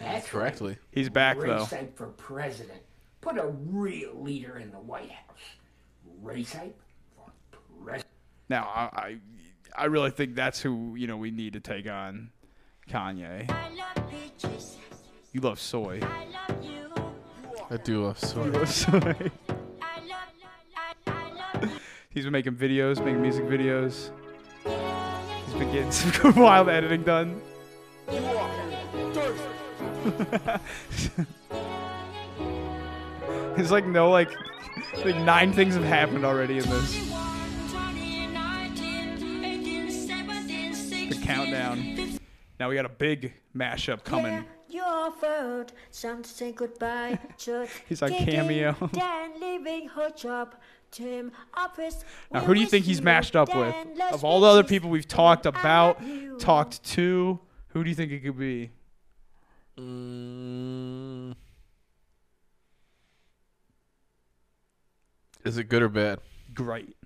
Speaker 28: That's
Speaker 2: Correctly.
Speaker 1: He's back
Speaker 28: Ray
Speaker 1: though.
Speaker 28: Sipe for president. Put a real leader in the White House. Race Sipe for president.
Speaker 1: Now I, I I really think that's who you know we need to take on Kanye. You love soy.
Speaker 2: I do love
Speaker 1: You
Speaker 2: soy.
Speaker 1: love soy. He's been making videos, making music videos. Some wild editing done. It's like no like like nine things have happened already in this. The countdown. Now we got a big mashup coming.
Speaker 29: Your fault. Time to say goodbye.
Speaker 1: He's on Cameo.
Speaker 29: Dan leaving her job. Tim office.
Speaker 1: Now, who do you think he's mashed up with? Of all the other people we've talked about, talked to, who do you think it could be?
Speaker 2: Mm. Is it good or bad?
Speaker 1: Great.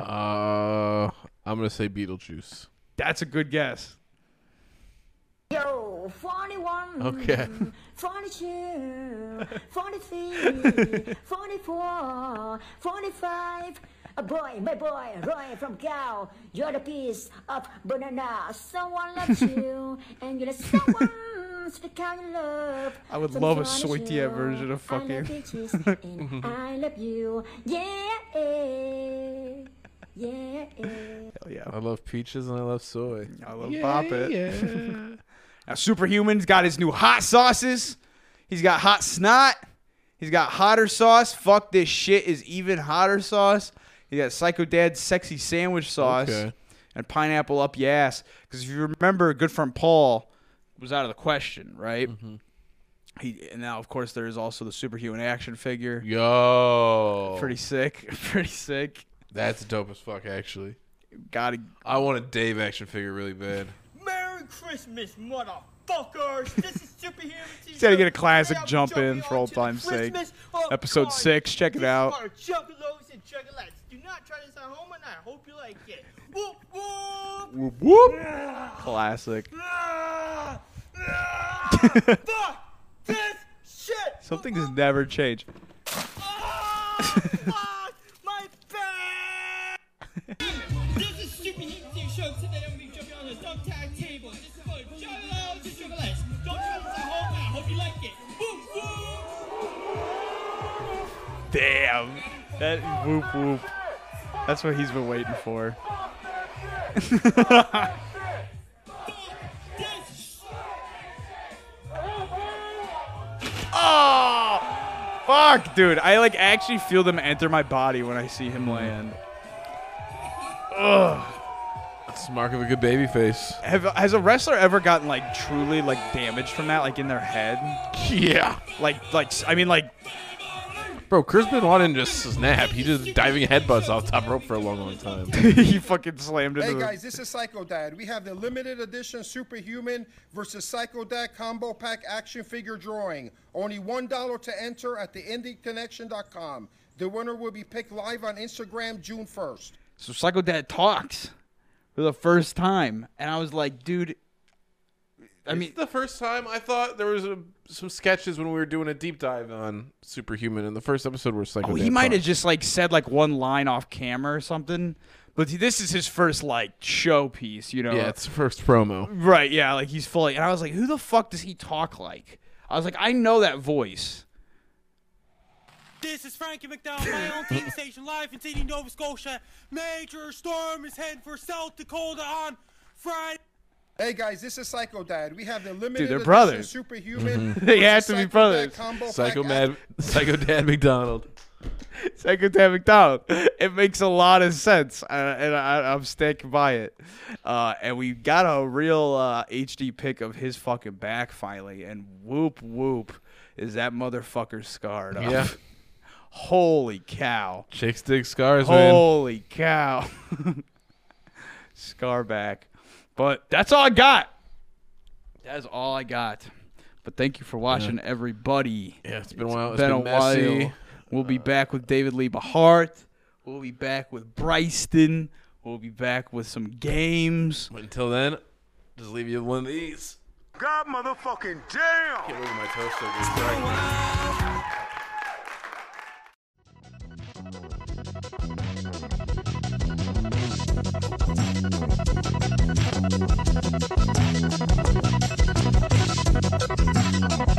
Speaker 2: Uh, I'm gonna say Beetlejuice.
Speaker 1: That's a good guess.
Speaker 29: Yo, 41.
Speaker 2: Okay.
Speaker 29: 42, 43, 44, 45. A boy, my boy, Roy from Cal. You're the piece of banana. Someone loves you, and you're the someone the kind of love.
Speaker 1: I would
Speaker 29: from
Speaker 1: love a
Speaker 29: 42.
Speaker 1: Soitia version of
Speaker 29: I love
Speaker 1: fucking-
Speaker 29: bitches, and mm-hmm. I love you. Yeah, yeah.
Speaker 1: Hell yeah.
Speaker 2: I love peaches and I love soy.
Speaker 1: I love
Speaker 2: Yeah,
Speaker 1: Bop It.
Speaker 2: yeah.
Speaker 1: Now, Superhuman's got his new hot sauces. He's got hot snot. He's got hotter sauce. Fuck this shit is even hotter sauce. He got Psycho Dad's sexy sandwich sauce
Speaker 2: Okay.
Speaker 1: and pineapple up your ass. Because if you remember, good friend Paul was out of the question, right?
Speaker 2: Mm-hmm.
Speaker 1: He and now, of course, there is also the superhuman action figure.
Speaker 2: Yo.
Speaker 1: Pretty sick. Pretty sick.
Speaker 2: That's dope as fuck, actually.
Speaker 1: Gotta.
Speaker 2: I want a Dave action figure really bad.
Speaker 16: Christmas, motherfuckers! This is Superhuman
Speaker 1: He's got to get a classic jump in for old time's sake. Episode six, check it out.
Speaker 16: Juggalos and juggalettes. Do not try this at home, and I hope you like it. Whoop whoop!
Speaker 1: Whoop whoop. Classic.
Speaker 16: Fuck this shit!
Speaker 1: Something has never changed.
Speaker 16: Ah, my back!
Speaker 1: Damn. That whoop whoop. That's what he's been waiting for. oh! Fuck, dude. I like actually feel them enter my body when I see him land. Ugh.
Speaker 2: That's the mark of a good baby face.
Speaker 1: Have, has a wrestler ever gotten like truly like damaged from that, like in their head?
Speaker 2: Yeah.
Speaker 1: Like, like I mean, like
Speaker 2: Bro, Chris Benoit didn't just snap. He just diving headbutts off top rope for a long, long time.
Speaker 1: he fucking slammed into
Speaker 14: Hey guys, this is Psycho Dad. We have the limited edition Superhuman versus Psycho Dad combo pack action figure drawing. Only one dollar to enter at theindyconnection.com. The winner will be picked live on Instagram June first.
Speaker 1: So Psycho Dad talks for the first time, and I was like, dude. I mean,
Speaker 2: the first time I thought there was a, some sketches when we were doing a deep dive on Superhuman, and the first episode was like,
Speaker 1: oh, he might have just like said like one line off camera or something. But this is his first like show piece, you know?
Speaker 2: Yeah, it's the first promo.
Speaker 1: Right? Yeah, like he's fully. And I was like, who the fuck does he talk like? I was like, I know that voice.
Speaker 16: This is Frankie MacDonald, my own TV station, live in Sydney, Nova Scotia. Major storm is heading for South Dakota on Friday.
Speaker 14: Hey guys, this is Psycho Dad. We have the limited
Speaker 1: they're
Speaker 14: edition
Speaker 1: brothers.
Speaker 14: Superhuman.
Speaker 1: They have to be
Speaker 14: Psycho Dad combo
Speaker 2: Psycho
Speaker 14: pack
Speaker 2: Mad, Psycho Dad MacDonald.
Speaker 1: Second to MacDonald. It makes a lot of sense, uh, and I, I'm sticking by it. Uh, and we got a real uh, HD pic of his fucking back finally, and whoop whoop, is that motherfucker scarred up?
Speaker 2: Yeah.
Speaker 1: Holy cow!
Speaker 2: Chicks dig scars, man.
Speaker 1: Holy cow! Scar back, but that's all I got. That is all I got. But thank you for watching, yeah. everybody.
Speaker 2: Yeah, it's been a while. It's
Speaker 1: been,
Speaker 2: been
Speaker 1: a
Speaker 2: messy.
Speaker 1: while. We'll be back with David Lee Bahart. We'll be back with Bryston. We'll be back with some games.
Speaker 2: But until then, just leave you with one of these.
Speaker 14: God motherfucking damn!
Speaker 2: Get over my toast so good. Right. Thank you.